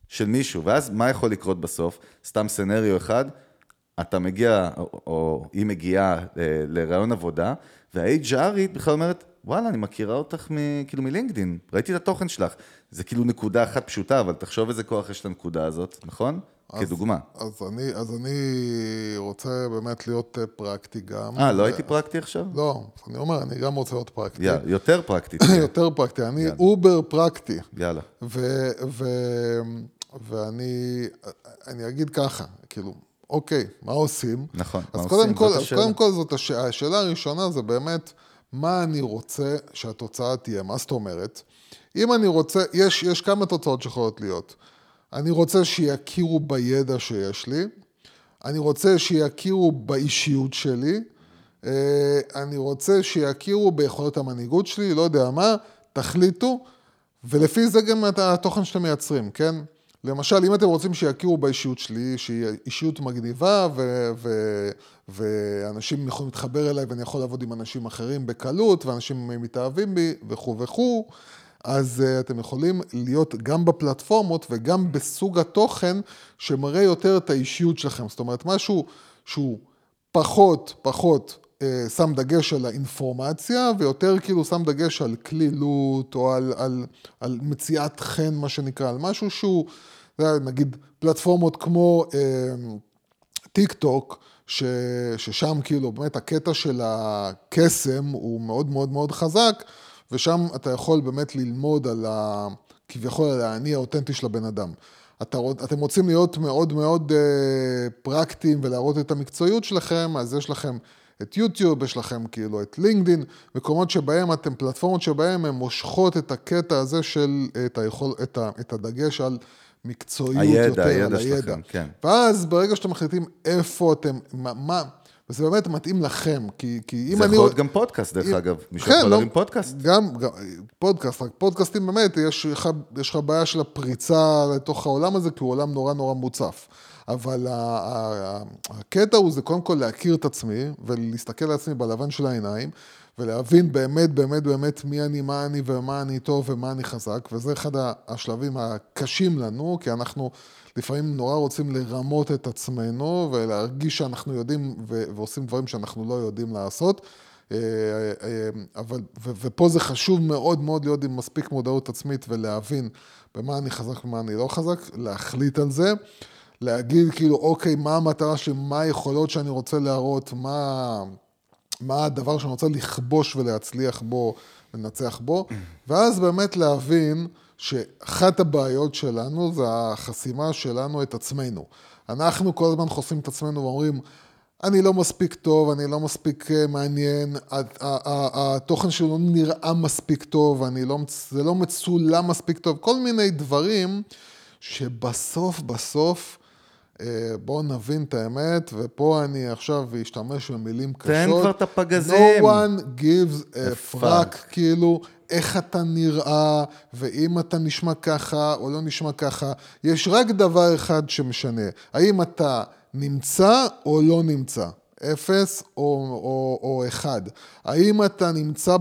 של מישהו, ואז מה יכול לקרות בסוף? סתם סצנריו אחד, אתה מגיע, או, או היא מגיעה אה, לראיון עבודה, וה-HRית בכלל אומרת, וואלה, אני מכירה אותך מ, כאילו מלינקדין, ראיתי את התוכן שלך. זה כאילו נקודה אחת פשוטה, אבל תחשוב איזה כוח יש לנקודה הזאת, נכון? אז- כדוגמה. אז אני, אז אני רוצה באמת להיות אה, פרקטי גם. אה, לא הייתי פרקטי עכשיו? לא, אז אני אומר, אני גם רוצה להיות פרקטי. יאללה, יותר פרקטית. יותר פרקטי, אני over פרקטי. יאללה. ו, ו, ואני אני אגיד ככה, כאילו, אוקיי, מה עושים? נכון, אז מה קודם עושים? כל, זאת אז השאלה. קודם כל זאת הש... השאלה הראשונה זה באמת, מה אני רוצה שהתוצאה תהיה? מה זאת אומרת? אם אני רוצה, יש, יש כמה תוצאות שיכולות להיות. אני רוצה שיכירו בידע שיש לי, אני רוצה שיכירו באישיות שלי, אה, אני רוצה שיכירו ביכולות המנהיגות שלי, לא יודע מה, תחליטו, ולפי זה גם התוכן שאתם מייצרים, כן? למשל, אם אתם רוצים שיכירו באישיות שלי, שהיא אישיות מגניבה, ו- ו- ואנשים יכולים להתחבר אליי, ואני יכול לעבוד עם אנשים אחרים בקלות, ואנשים מתאהבים בי, וכו' וכו', אז uh, אתם יכולים להיות גם בפלטפורמות וגם בסוג התוכן שמראה יותר את האישיות שלכם. זאת אומרת, משהו שהוא פחות, פחות uh, שם דגש על האינפורמציה, ויותר כאילו שם דגש על קלילות, או על, על, על מציאת חן, מה שנקרא, על משהו שהוא, נגיד, פלטפורמות כמו... Uh, טיק טוק, ש, ששם כאילו באמת הקטע של הקסם הוא מאוד מאוד מאוד חזק, ושם אתה יכול באמת ללמוד על ה... כביכול על האני האותנטי של הבן אדם. אתה, אתם רוצים להיות מאוד מאוד אה, פרקטיים ולהראות את המקצועיות שלכם, אז יש לכם את יוטיוב, יש לכם כאילו את לינקדין, מקומות שבהם אתם, פלטפורמות שבהם הן מושכות את הקטע הזה של, את, היכול, את, ה, את הדגש על מקצועיות הידע, יותר, הידע על הידע. שלכם, כן. ואז ברגע שאתם מחליטים איפה אתם, מה, מה וזה באמת מתאים לכם, כי, כי אם זה אני... יכול להיות גם פודקאסט, דרך אם- אגב. מישהו כן, יכול לא, להרים פודקאסט. גם, גם פודקאסט, רק פודקאסטים באמת, יש לך, בעיה של הפריצה לתוך העולם הזה, כי הוא עולם נורא נורא מוצף. אבל הקטע הוא זה קודם כל להכיר את עצמי, ולהסתכל על עצמי בלבן של העיניים, ולהבין באמת, באמת, באמת מי אני, מה אני ומה אני טוב ומה אני חזק, וזה אחד השלבים הקשים לנו, כי אנחנו לפעמים נורא רוצים לרמות את עצמנו, ולהרגיש שאנחנו יודעים ו- ועושים דברים שאנחנו לא יודעים לעשות. אה, אה, אבל, ו- ופה זה חשוב מאוד מאוד להיות עם מספיק מודעות עצמית ולהבין במה אני חזק ומה אני לא חזק, להחליט על זה, להגיד כאילו, אוקיי, מה המטרה שלי, מה היכולות שאני רוצה להראות, מה, מה הדבר שאני רוצה לכבוש ולהצליח בו, לנצח בו, ואז באמת להבין שאחת הבעיות שלנו זה החסימה שלנו את עצמנו. אנחנו כל הזמן חושפים את עצמנו ואומרים, אני לא מספיק טוב, אני לא מספיק אה, מעניין, התוכן שלי לא נראה מספיק טוב, לא, זה לא מצולם מספיק טוב, כל מיני דברים שבסוף, בסוף, בואו נבין את האמת, ופה אני עכשיו אשתמש במילים קשות. תן כבר את הפגזים. No one gives a fuck. fuck, כאילו, איך אתה נראה, ואם אתה נשמע ככה או לא נשמע ככה. יש רק דבר אחד שמשנה, האם אתה נמצא או לא נמצא. אפס או, או, או אחד. האם אתה נמצא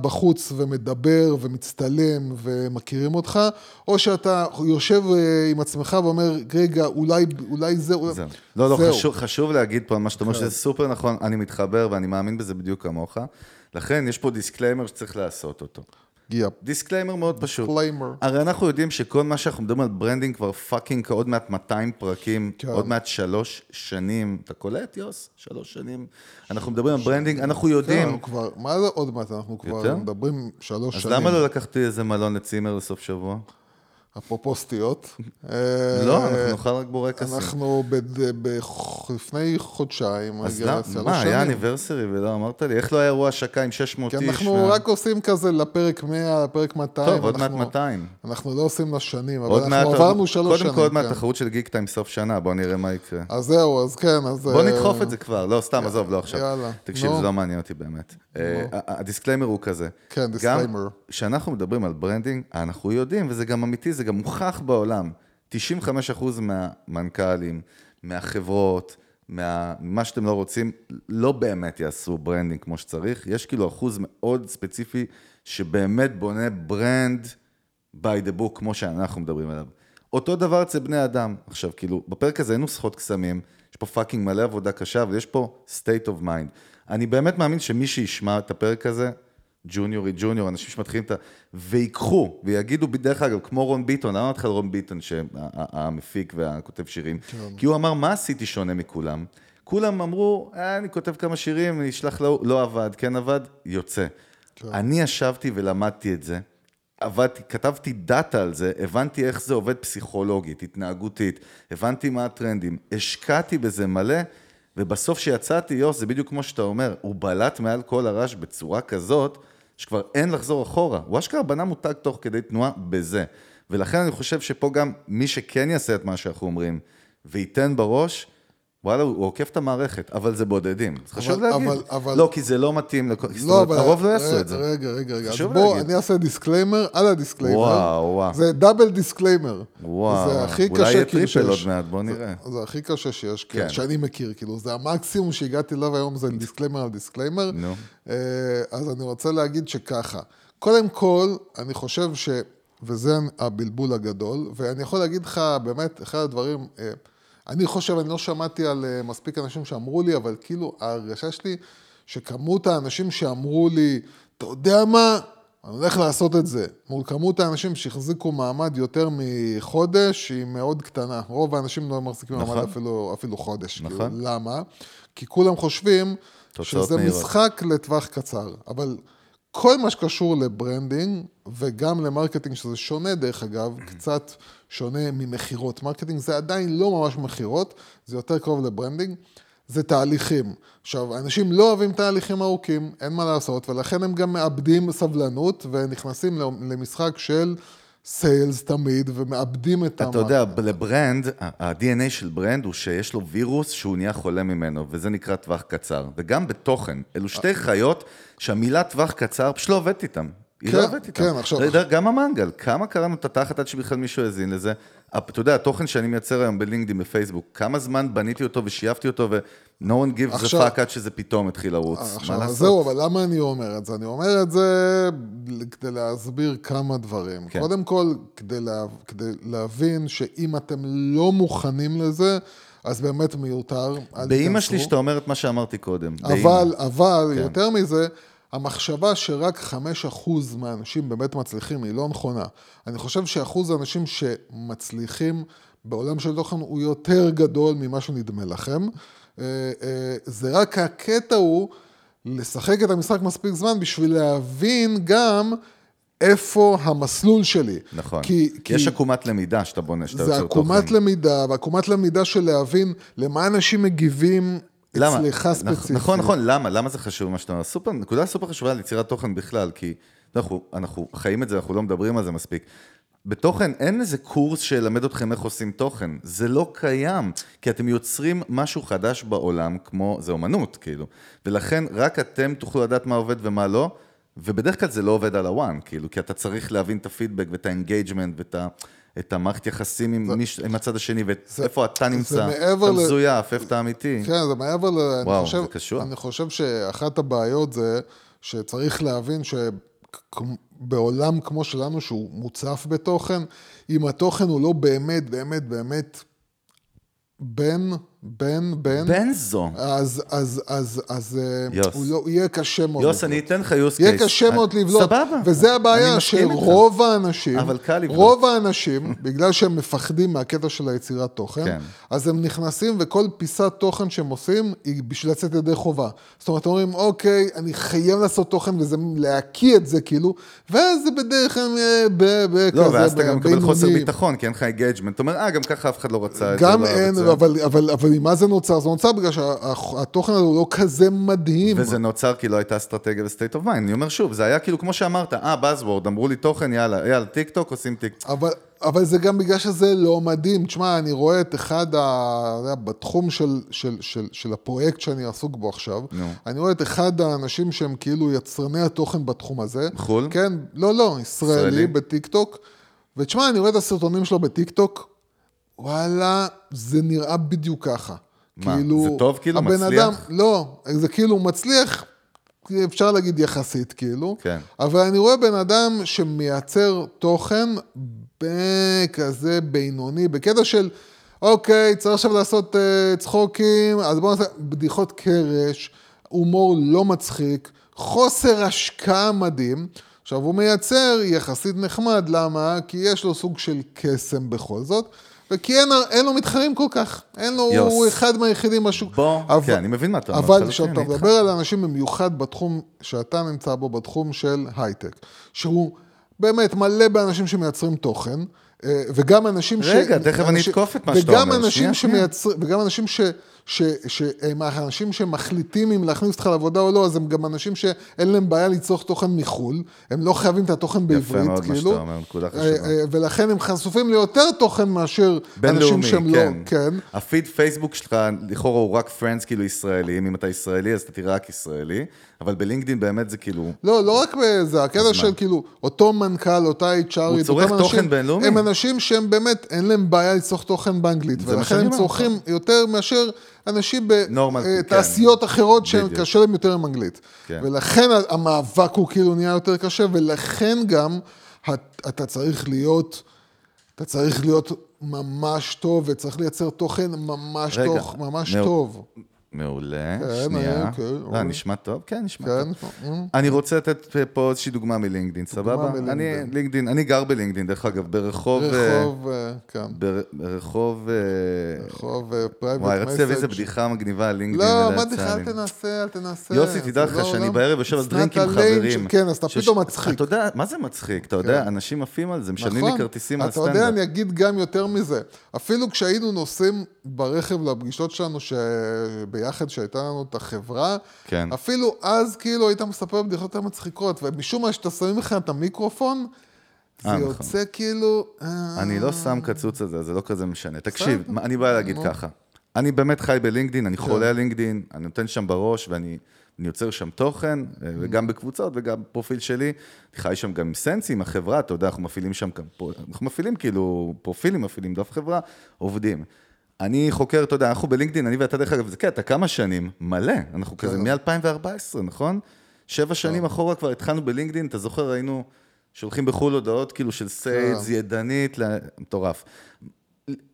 בחוץ ומדבר ומצטלם ומכירים אותך, או שאתה יושב אה, עם עצמך ואומר, רגע, אולי, אולי זה... אולי... זהו. לא, לא, זהו. חשוב, חשוב להגיד פה מה שאתה אומר, כן. שזה סופר נכון, אני מתחבר ואני מאמין בזה בדיוק כמוך. לכן יש פה disclaimer שצריך לעשות אותו. Yep. disclaimer מאוד פשוט. disclaimer. הרי אנחנו יודעים שכל מה שאנחנו מדברים על branding כבר fucking עוד מעט 200 פרקים, כן. עוד מעט שלוש שנים. אתה קולט, יוס? שלוש שנים. אנחנו מדברים על branding, אנחנו יודעים. כן, כבר, מה זה עוד מעט? אנחנו כבר יותר? מדברים שלוש אז שנים. למה לא לקחתי איזה מלון לצימר לסוף שבוע? אפרופו סטיות. לא, אה, אנחנו נאכל רק בורקסים. אנחנו לפני חודשיים, אז מה, היה. אניברסרי ולא אמרת לי? איך לא היה אירוע השקה עם 600 כי איש? אנחנו מה- רק עושים כזה לפרק 100, לפרק 200. טוב, עוד מעט אנחנו- 200. אנחנו לא עושים לשנים, אבל מעט, אנחנו עברנו שלוש קודם שנים. כל עוד מעט כן. תחרות של גיק טיים סוף שנה, בוא נראה מה יקרה. אז זהו, אז כן, אז... בוא אה, נדחוף את זה כבר, לא, סתם, עזוב, לא עכשיו. יאללה, תקשיב. זה לא מעניין אותי באמת. אה, ה disclaimer הוא כזה. כן, disclaimer. כשאנחנו מדברים על branding, אנחנו יודעים, וזה גם אמיתי, זה גם מוכח בעולם. 95% מהמנכ"לים, מהחברות, מה- ממה שאתם לא רוצים, לא באמת יעשו branding כמו שצריך. יש כאילו אחוז מאוד ספציפי שבאמת בונה brand by the book, כמו שאנחנו מדברים עליו. אותו דבר אצל בני אדם. עכשיו, כאילו, בפרק הזה אין נוסחות קסמים, יש פה fucking מלא עבודה קשה, אבל יש פה state of mind. אני באמת מאמין שמי שישמע את הפרק הזה, ג'וניורי ג'וניור, אנשים שמתחילים את ה... ויקחו, ויגידו, דרך אגב, כמו רון ביטון, למה אמרתי לך על רון ביטון, שהמפיק והכותב שירים? כי הוא אמר, מה עשיתי שונה מכולם? כולם אמרו, אה, אני כותב כמה שירים, אני אשלח לו, לא עבד, כן עבד, יוצא. אני ישבתי ולמדתי את זה. עבדתי, כתבתי דאטה על זה, הבנתי איך זה עובד פסיכולוגית, התנהגותית, הבנתי מה הטרנדים, השקעתי בזה מלא, ובסוף שיצאתי, יוס, זה בדיוק כמו שאתה אומר, הוא בלט מעל כל הרעש בצורה כזאת, שכבר אין לחזור אחורה. הוא אשכרה בנה מותג תוך כדי תנועה בזה. ולכן אני חושב שפה גם מי שכן יעשה את מה שאנחנו אומרים, וייתן בראש, וואלה, הוא עוקף את המערכת, אבל זה בודדים. זה חשוב להגיד. אבל- אבל- לא, כי זה לא מתאים לכל... לא, אבל... הרוב לא יעשו רגע, את זה. רגע, רגע, רגע. אז חשוב בוא, להגיד. אני אעשה disclaimer על ה disclaimer. וואו, וואו. זה double disclaimer. וואו, זה הכי אולי קשה יהיה כאילו טריפל שיש. עוד מעט, בוא נראה. זה, זה הכי קשה שיש, כן. כן. שאני מכיר, כאילו, זה המקסימום שהגעתי אליו היום, זה disclaimer על disclaimer. נו. אה, אז אני רוצה להגיד שככה, קודם כל, אני חושב ש... וזה הבלבול הגדול, ואני יכול להגיד לך, באמת, אחד הדברים, אה, אני חושב, אני לא שמעתי על אה, מספיק אנשים שאמרו לי, אבל כאילו, ההרגשה שלי, שכמות האנשים שאמרו לי, אתה יודע מה, אני הולך לעשות את זה, מול כמות האנשים שהחזיקו מעמד יותר מחודש, היא מאוד קטנה. רוב האנשים לא מחזיקים נכון. מעמד אפילו, אפילו חודש. נכון. כאילו, למה? כי כולם חושבים שזה מהירות. משחק לטווח קצר, אבל כל מה שקשור ל branding, וגם ל marketing, שזה שונה דרך אגב, קצת שונה ממכירות. marketing זה עדיין לא ממש מכירות, זה יותר קרוב ל branding, זה תהליכים. עכשיו, אנשים לא אוהבים תהליכים ארוכים, אין מה לעשות, ולכן הם גם מאבדים סבלנות, ונכנסים למשחק של sales תמיד, ומאבדים את אתה יודע, ל brand, ה-DNA של brand הוא שיש לו וירוס שהוא נהיה חולה ממנו, וזה נקרא טווח קצר. וגם בתוכן, אלו שתי חיות שהמילה טווח קצר פשוט לא עובדת איתם. היא כן, לא עובדת איתם. כן, עכשיו- אתה גם המנגל, כמה קרענו את התחת עד שבכלל מישהו האזין לזה? אתה יודע, התוכן שאני מייצר היום בלינקדאין, בפייסבוק, כמה זמן בניתי אותו ושייפתי אותו, ו-no one gives a fuck עד שזה פתאום התחיל לרוץ. מה עכשיו, אז? זהו, אבל למה אני אומר את זה? אני אומר את זה כדי להסביר כמה דברים. כן. קודם כל, כדי, לה, כדי להבין שאם אתם לא מוכנים לזה, אז באמת מיותר. באימא. שלי שאתה אומר את מה שאמרתי קודם. אבל, באמא. אבל, כן. יותר מזה, המחשבה שרק 5% מהאנשים באמת מצליחים היא לא נכונה. אני חושב שאחוז האנשים שמצליחים בעולם של תוכן הוא יותר גדול ממה שנדמה לכם. אה, אה, זה רק הקטע הוא לשחק את המשחק מספיק זמן בשביל להבין גם איפה המסלול שלי. נכון. כי, כי יש עקומת למידה שאתה בונה, שאתה זה יוצר תוכן. עקומת למידה, ועקומת למידה של להבין למה אנשים מגיבים למה? אצלך נכ- ספציפית. נכון, נכון, למה? למה זה חשוב מה שאתה אומר? סופר, נקודה סופר חשובה על יצירת תוכן בכלל, כי אנחנו, אנחנו חיים את זה, אנחנו לא מדברים על זה מספיק. בתוכן אין איזה קורס שילמד אתכם איך עושים תוכן, זה לא קיים, כי אתם יוצרים משהו חדש בעולם, כמו, זה אומנות, כאילו, ולכן רק אתם תוכלו לדעת מה עובד ומה לא, ובדרך כלל זה לא עובד על ה one, כאילו, כי אתה צריך להבין את הפידבק ואת ה engagement ואת ה... את המערכת יחסים עם, מיש, עם הצד השני, ואיפה אתה נמצא, אתה מזויף, איפה אתה אמיתי. כן, זה מעבר ל... וואו, אני חושב, זה קשור. אני חושב שאחת הבעיות זה שצריך להבין שבעולם כמו שלנו, שהוא מוצף בתוכן, אם התוכן הוא לא באמת, באמת, באמת בן, בן, בן, בנזו. אז, אז, אז, אז אה, יוס. הוא לא, יהיה קשה מאוד. יוס, לבלוט. אני אתן לך use case. יהיה קשה מאוד לבלוט. סבבה. וזה הבעיה. שרוב האנשים, אבל קל לבלוט. רוב האנשים, בגלל שהם מפחדים מהקטע של היצירת תוכן, כן. אז הם נכנסים וכל פיסת תוכן שהם עושים היא בשביל לצאת ידי חובה. זאת אומרת, אומרים, אוקיי, אני חייב לעשות תוכן וזה להקיא את זה כאילו, ואז זה בדרך כלל אה, ב- לא, ואז אתה גם מקבל חוסר. ביטחון, כי אין לך engagement. אתה אומר, אה, גם ככה אף אחד לא רצה את זה. גם לא אין, זה." אבל, אבל, ממה זה נוצר? זה נוצר בגלל שהתוכן הזה הוא לא כזה מדהים. וזה נוצר כי לא הייתה אסטרטגיה ו state of mind. אני אומר שוב, זה היה כאילו כמו שאמרת, אה, Buzzword, אמרו לי תוכן, יאללה, יאללה, טיק טוק, עושים טיק טוק. אבל, אבל זה גם בגלל שזה לא מדהים. תשמע, אני רואה את אחד, ה, בתחום של, של, של, של הפרויקט שאני עסוק בו עכשיו, נו. אני רואה את אחד האנשים שהם כאילו יצרני התוכן בתחום הזה. בחו"ל? כן, לא, לא, ישראלי, ישראלי? בטיק טוק. ותשמע, אני רואה את הסרטונים שלו בטיק טוק, וואלה, זה נראה בדיוק ככה. מה, כאילו... זה טוב, כאילו, הבן מצליח? אדם, לא, זה כאילו מצליח, אפשר להגיד יחסית, כאילו. כן. אבל אני רואה בן אדם שמייצר תוכן בכזה בינוני, בקטע של, אוקיי, צריך עכשיו לעשות uh, צחוקים, אז בואו נעשה בדיחות קרש, הומור לא מצחיק, חוסר השקעה מדהים. עכשיו, הוא מייצר יחסית נחמד, למה? כי יש לו סוג של קסם בכל זאת. וכי אין, אין לו מתחרים כל כך, אין לו, יוס. הוא אחד מהיחידים בשוק. בוא, אבל, כן, אני מבין מה אתה אומר, אבל לחלוטין, כשאתה. מדבר על אנשים במיוחד בתחום שאתה נמצא בו, בתחום של הייטק, שהוא באמת מלא באנשים שמייצרים תוכן, וגם אנשים ש... רגע, תכף אני אתקוף את מה שאתה אומר. אנשים שנייה, שנייה. שמייצר, וגם אנשים ש... ש, שהם האנשים שמחליטים אם להכניס אותך לעבודה או לא, אז הם גם אנשים שאין להם בעיה לצרוך תוכן מחו"ל, הם לא חייבים את התוכן בעברית, מאוד מה כאילו. שאתה אומר, נקודה אה, חשובה. אה, ולכן הם חשופים ליותר תוכן מאשר אנשים בינלאומי, שהם כן. לא, כן. הפיד פייסבוק שלך, לכאורה הוא רק פרנדס כאילו ישראלים, אם אתה ישראלי אז אתה תראה רק ישראלי, אבל בלינקדאין באמת זה כאילו, לא, לא רק בזה, הקטע של כאילו, אותו מנכ"ל, אותה HRית, הוא צורך תוכן בינלאומי. אנשים שהם באמת, אין להם בעיה לצרוך תוכן באנגלית, ולכן הם צורכים יותר מאשר אנשים נורמל, כן. בתעשיות אחרות בדיוק. שקשה להם יותר עם אנגלית. כן. ולכן המאבק הוא כאילו נהיה יותר קשה, ולכן גם אתה צריך להיות, אתה צריך להיות ממש טוב, וצריך לייצר תוכן ממש רגע, טוב, ממש מאוד- טוב. מעולה, כן, שנייה. אוקיי, לא, אוקיי. נשמע טוב? כן, נשמע כן, טוב. אה, אני רוצה לתת פה איזושהי דוגמה מלינקדאין, סבבה? מלינקדאין. אני לינקדאין, אני גר בלינקדאין, דרך אגב, ברחוב... אה, רחוב, אה, כן. בר- ברחוב... אה, רחוב private וואי, רציתי להביא איזה. בדיחה מגניבה על לינקדאין. לא, לך, יצא אל. תנסה, אל תנסה. יוסי, תדע לך לא שאני. בערב יושב על דרינק עם חברים. כן, אז אתה פתאום מצחיק. אתה יודע, מה זה מצחיק? אתה יודע, כן. אנשים עפים על זה, משלמים נכון. לי כרטיסים על אתה יודע. אני אגיד גם יותר מזה. אפילו כשהיינו נוסעים ברכב לפגישות שלנו שביחד, שהייתה לנו את החברה, כן. אפילו אז כאילו היית מספר בדיחות יותר מצחיקות, ומשום מה שאתה שמים לך את המיקרופון, זה אה, נכון. יוצא כאילו... אה, אני לא שם קצוץ על זה, זה לא כזה משנה. תקשיב, מה- אני בא להגיד ככה. אני באמת חי בלינקדאין, כן. אני חולה על לינקדאין, אני נותן שם בראש ואני אני יוצר שם תוכן, אה, וגם בקבוצות וגם פרופיל שלי. אני חי שם גם עם סנסי, עם החברה, אתה יודע, אנחנו מפעילים שם, אנחנו מפעילים כאילו פרופילים, מפעילים דף חברה, עובדים. אני חוקר, אתה יודע, אנחנו בלינקדאין, אני ואתה דרך אגב, זה כן, אתה כמה שנים? מלא. אנחנו כזה מ-2014, נכון? שבע שנים אחורה כבר התחלנו בלינקדאין, אתה זוכר, היינו שולחים בחו"ל הודעות כאילו של sales, ידנית, ל- מטורף.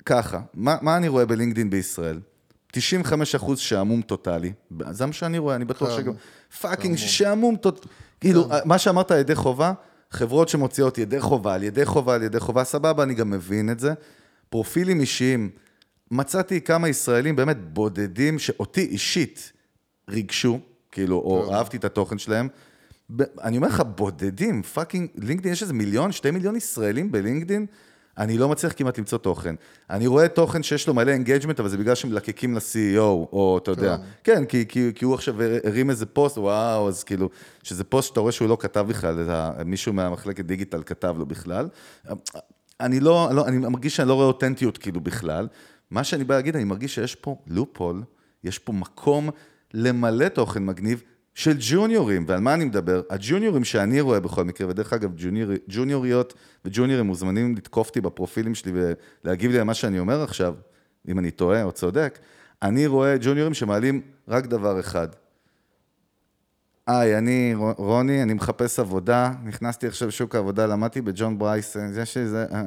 ככה, מה, מה אני רואה בלינקדאין בישראל? 95 אחוז שעמום טוטאלי, זה מה שאני רואה, אני בטוח כן. שגם... fucking שעמום טוטאלי. כאילו, מה שאמרת ידי חובה, חברות שמוציאות ידי חובה על ידי חובה על ידי חובה, סבבה, אני גם מבין את זה. פרופילים אישיים, מצאתי כמה ישראלים באמת בודדים, שאותי אישית ריגשו, כאילו, או אהבתי את התוכן שלהם. אני אומר לך, בודדים, fucking, לינקדאין, יש איזה מיליון, שתי מיליון ישראלים בלינקדאין, אני לא מצליח כמעט למצוא תוכן. אני רואה תוכן שיש לו מלא engagement, אבל זה בגלל שמלקקים ל- CEO, או אתה יודע. כן, כי, כי, כי הוא עכשיו הרים איזה פוסט, וואו, אז כאילו, שזה פוסט שאתה רואה שהוא לא כתב בכלל, אלא מישהו מהמחלקת דיגיטל כתב לו בכלל. אני לא, לא, אני מרגיש שאני לא רואה אותנטיות כאילו בכלל. מה שאני בא להגיד, אני מרגיש שיש פה לופול, יש פה מקום למלא תוכן מגניב של ג'וניורים, ועל מה אני מדבר? הג'וניורים שאני רואה בכל מקרה, ודרך אגב, ג'וניור, ג'וניוריות וג'וניורים מוזמנים לתקוף אותי בפרופילים שלי ולהגיב לי על מה שאני אומר עכשיו, אם אני טועה או צודק, אני רואה ג'וניורים שמעלים רק דבר אחד. היי, אני רוני, אני מחפש עבודה, נכנסתי עכשיו לשוק העבודה, למדתי בג'ון ברייס, זה שזה... אה,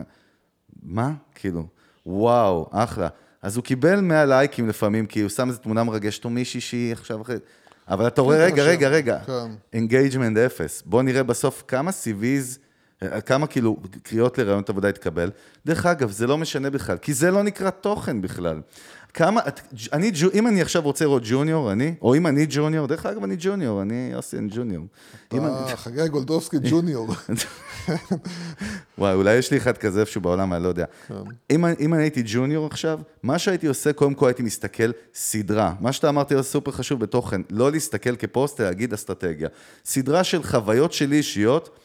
מה? כאילו, וואו, אחלה. אז הוא קיבל 100 לייקים לפעמים, כי הוא שם איזו תמונה מרגשת, או מישהי שהיא עכשיו אחרי... אבל אתה רואה, רגע, עכשיו, רגע, רגע, כן. engagement אפס. בוא נראה בסוף כמה CVs, אה, כמה כאילו קריאות לרעיונות עבודה התקבל. דרך אגב, זה לא משנה בכלל, כי זה לא נקרא תוכן בכלל. כמה, את- אני, אם אני עכשיו רוצה לראות ג'וניור, אני, או אם אני ג'וניור, דרך אגב, אני ג'וניור, אני יוסי, אני ג'וניור. אם אה, חגי גולדובסקי ג'וניור. וואי, אולי יש לי אחד כזה איפשהו בעולם, אני לא יודע. אם, אני- אם אני הייתי ג'וניור עכשיו, מה שהייתי עושה, קודם כל הייתי מסתכל סדרה. מה שאתה אמרתי זה סופר חשוב בתוכן, לא להסתכל כפוסט, להגיד אסטרטגיה. סדרה של חוויות שלי אישיות,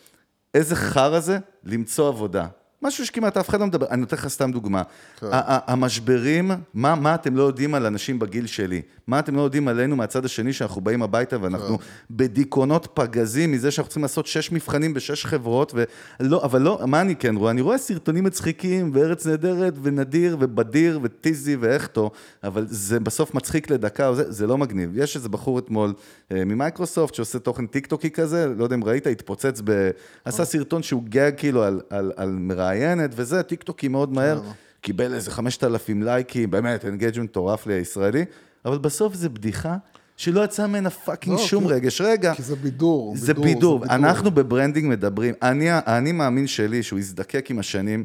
איזה חרא זה למצוא עבודה. משהו שכמעט אף אחד לא מדבר, אני נותן לך סתם דוגמה. כן. המשברים, מה, מה אתם לא יודעים על אנשים בגיל שלי? מה אתם לא יודעים עלינו מהצד השני שאנחנו באים הביתה ואנחנו כן. בדיכאונות פגזים מזה שאנחנו צריכים לעשות שש מבחנים בשש חברות, ולא, אבל לא, מה אני כן רואה? אני רואה סרטונים מצחיקים, וארץ נהדרת, ונדיר, ובדיר, וטיזי, והחתול, אבל זה בסוף מצחיק לדקה, זה, זה לא מגניב. יש איזה בחור אתמול אה, ממייקרוסופט שעושה תוכן טיק טוקי כזה, לא יודע אם ראית, התפוצץ ב... עשה סרטון שהוא גג כאילו על, על, על מראיינת, וזה, טיק טוקי מאוד מהר. קיבל איזה 5,000 לייקים, באמת, engagement מטורף לישראלי, אבל בסוף זה בדיחה שלא יצא ממנה fucking לא, שום כי- רגש. רגע, כי זה בידור, זה בידור, בידור. זה בידור. אנחנו ב branding מדברים, אני, אני מאמין שלי שהוא יזדקק עם השנים,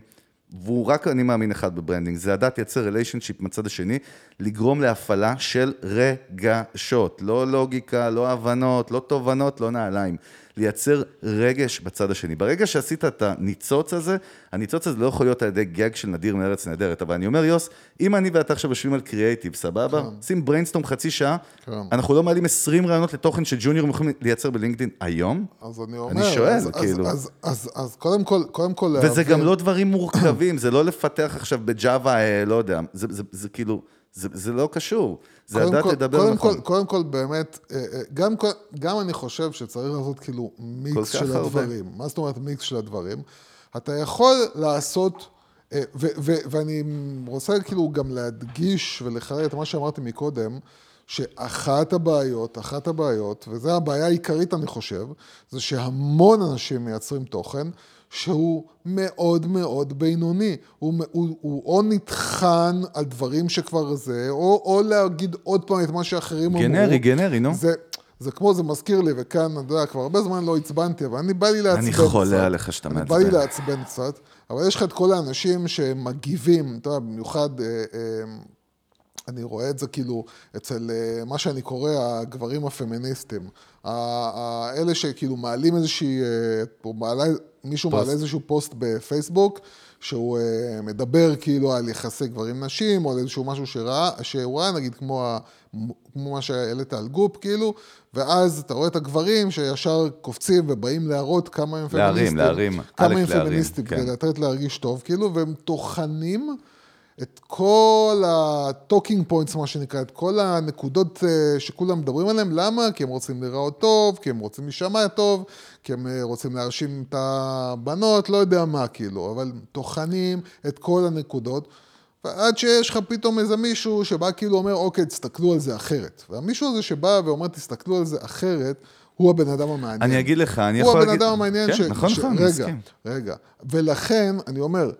והוא רק אני מאמין אחד ב branding, זה לדעת לייצר relationship מצד השני, לגרום להפעלה של רגשות, לא לוגיקה, לא הבנות, לא תובנות, לא נעליים. לייצר רגש בצד השני. ברגע שעשית את הניצוץ הזה, הניצוץ הזה לא יכול להיות על ידי גג של נדיר מארץ נהדרת, אבל אני אומר, יוס, אם אני ואתה עכשיו יושבים על קריאייטיב, סבבה? שים brainstorm חצי שעה, כן. אנחנו לא מעלים 20 רעיונות לתוכן שג'וניורים יכולים לייצר בלינקדאין היום? אז אני אומר... אני שואל, אז, כאילו. אז, אז, אז, אז קודם כל, קודם כל... וזה להבין- גם לא דברים מורכבים, זה לא לפתח עכשיו ב Java, אה, לא יודע, זה, זה, זה כאילו, זה, זה לא קשור. זה לדעת כל- לדבר קודם נכון. כל, קודם כל, באמת, אה, אה, גם, גם אני חושב שצריך לעשות כאילו מיקס של הרבה. הדברים. מה זאת אומרת מיקס של הדברים? אתה יכול לעשות, אה, ו- ו- ואני רוצה כאילו גם להדגיש ולחרר את מה שאמרתי מקודם, שאחת הבעיות, אחת הבעיות, וזו הבעיה העיקרית אני חושב, זה שהמון אנשים מייצרים תוכן שהוא מאוד מאוד בינוני. הוא, הוא, הוא או נטחן על דברים שכבר זה, או, או להגיד עוד פעם את מה שאחרים אמרו. גנרי, גנרי, נו. זה, זה כמו, זה מזכיר לי, וכאן, אתה יודע, כבר הרבה זמן לא עצבנתי, אבל אני בא לי לעצבן אני קצת. חולה עליך שאתה אני בא לי מעצבן. לעצבן קצת, אבל יש לך את כל האנשים שמגיבים, אתה יודע, במיוחד, אה, אה, אני רואה את זה כאילו אצל אה, מה שאני קורא הגברים הפמיניסטים. אלה שכאילו מעלים איזושהי, אה, מעלה, מישהו פוסט. מעלה איזשהו פוסט בפייסבוק, שהוא אה, מדבר כאילו על יחסי גברים-נשים, או על איזשהו משהו שראה, שהוא ראה, נגיד כמו, ה, כמו מה שהעלית על גופ, כאילו, ואז אתה רואה את הגברים שישר קופצים ובאים להראות כמה הם להרים, פמיניסטים. להרים, כמה עלק הם להרים, פמיניסטים, כן. כדי לתת להרגיש טוב, כאילו, והם טוחנים את כל ה-talking points, מה שנקרא, את כל הנקודות אה, שכולם מדברים עליהן, למה? כי הם רוצים להיראות טוב, כי הם רוצים להישמע טוב, כי הם אה, רוצים להרשים את הבנות, לא יודע מה, כאילו, אבל טוחנים את כל הנקודות. ועד שיש לך פתאום איזה מישהו שבא כאילו אומר, אוקיי, תסתכלו על זה אחרת. והמישהו הזה שבא ואומר, תסתכלו על זה אחרת, הוא הבן אדם המעניין. אני אגיד לך, אני הוא יכול הבן להגיד... אדם המעניין כן, ש... נכון, ש... נכון, אני רגע, מסכים. רגע. ולכן, אני אומר,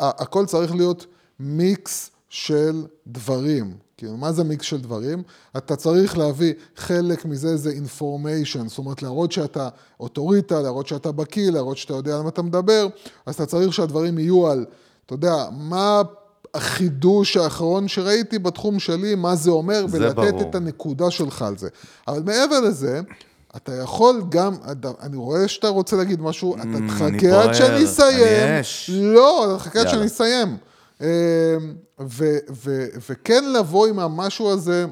הכל צריך להיות מיקס של דברים. כאילו, מה זה מיקס של דברים? אתה צריך להביא חלק מזה זה information, זאת אומרת, להראות שאתה אוטוריטה, להראות שאתה בקיא, להראות שאתה יודע על מה אתה מדבר, אז אתה צריך שהדברים יהיו על, אתה יודע, מה החידוש האחרון שראיתי בתחום שלי, מה זה אומר, זה ולתת ברור. את הנקודה שלך על זה. אבל מעבר לזה, אתה יכול גם, אני רואה שאתה רוצה להגיד משהו, אתה Mm, תחכה עד שאני אסיים. אני אש. לא, אתה תחכה עד. שאני אסיים. אמ, ו- ו- וכן לבוא עם המשהו הזה,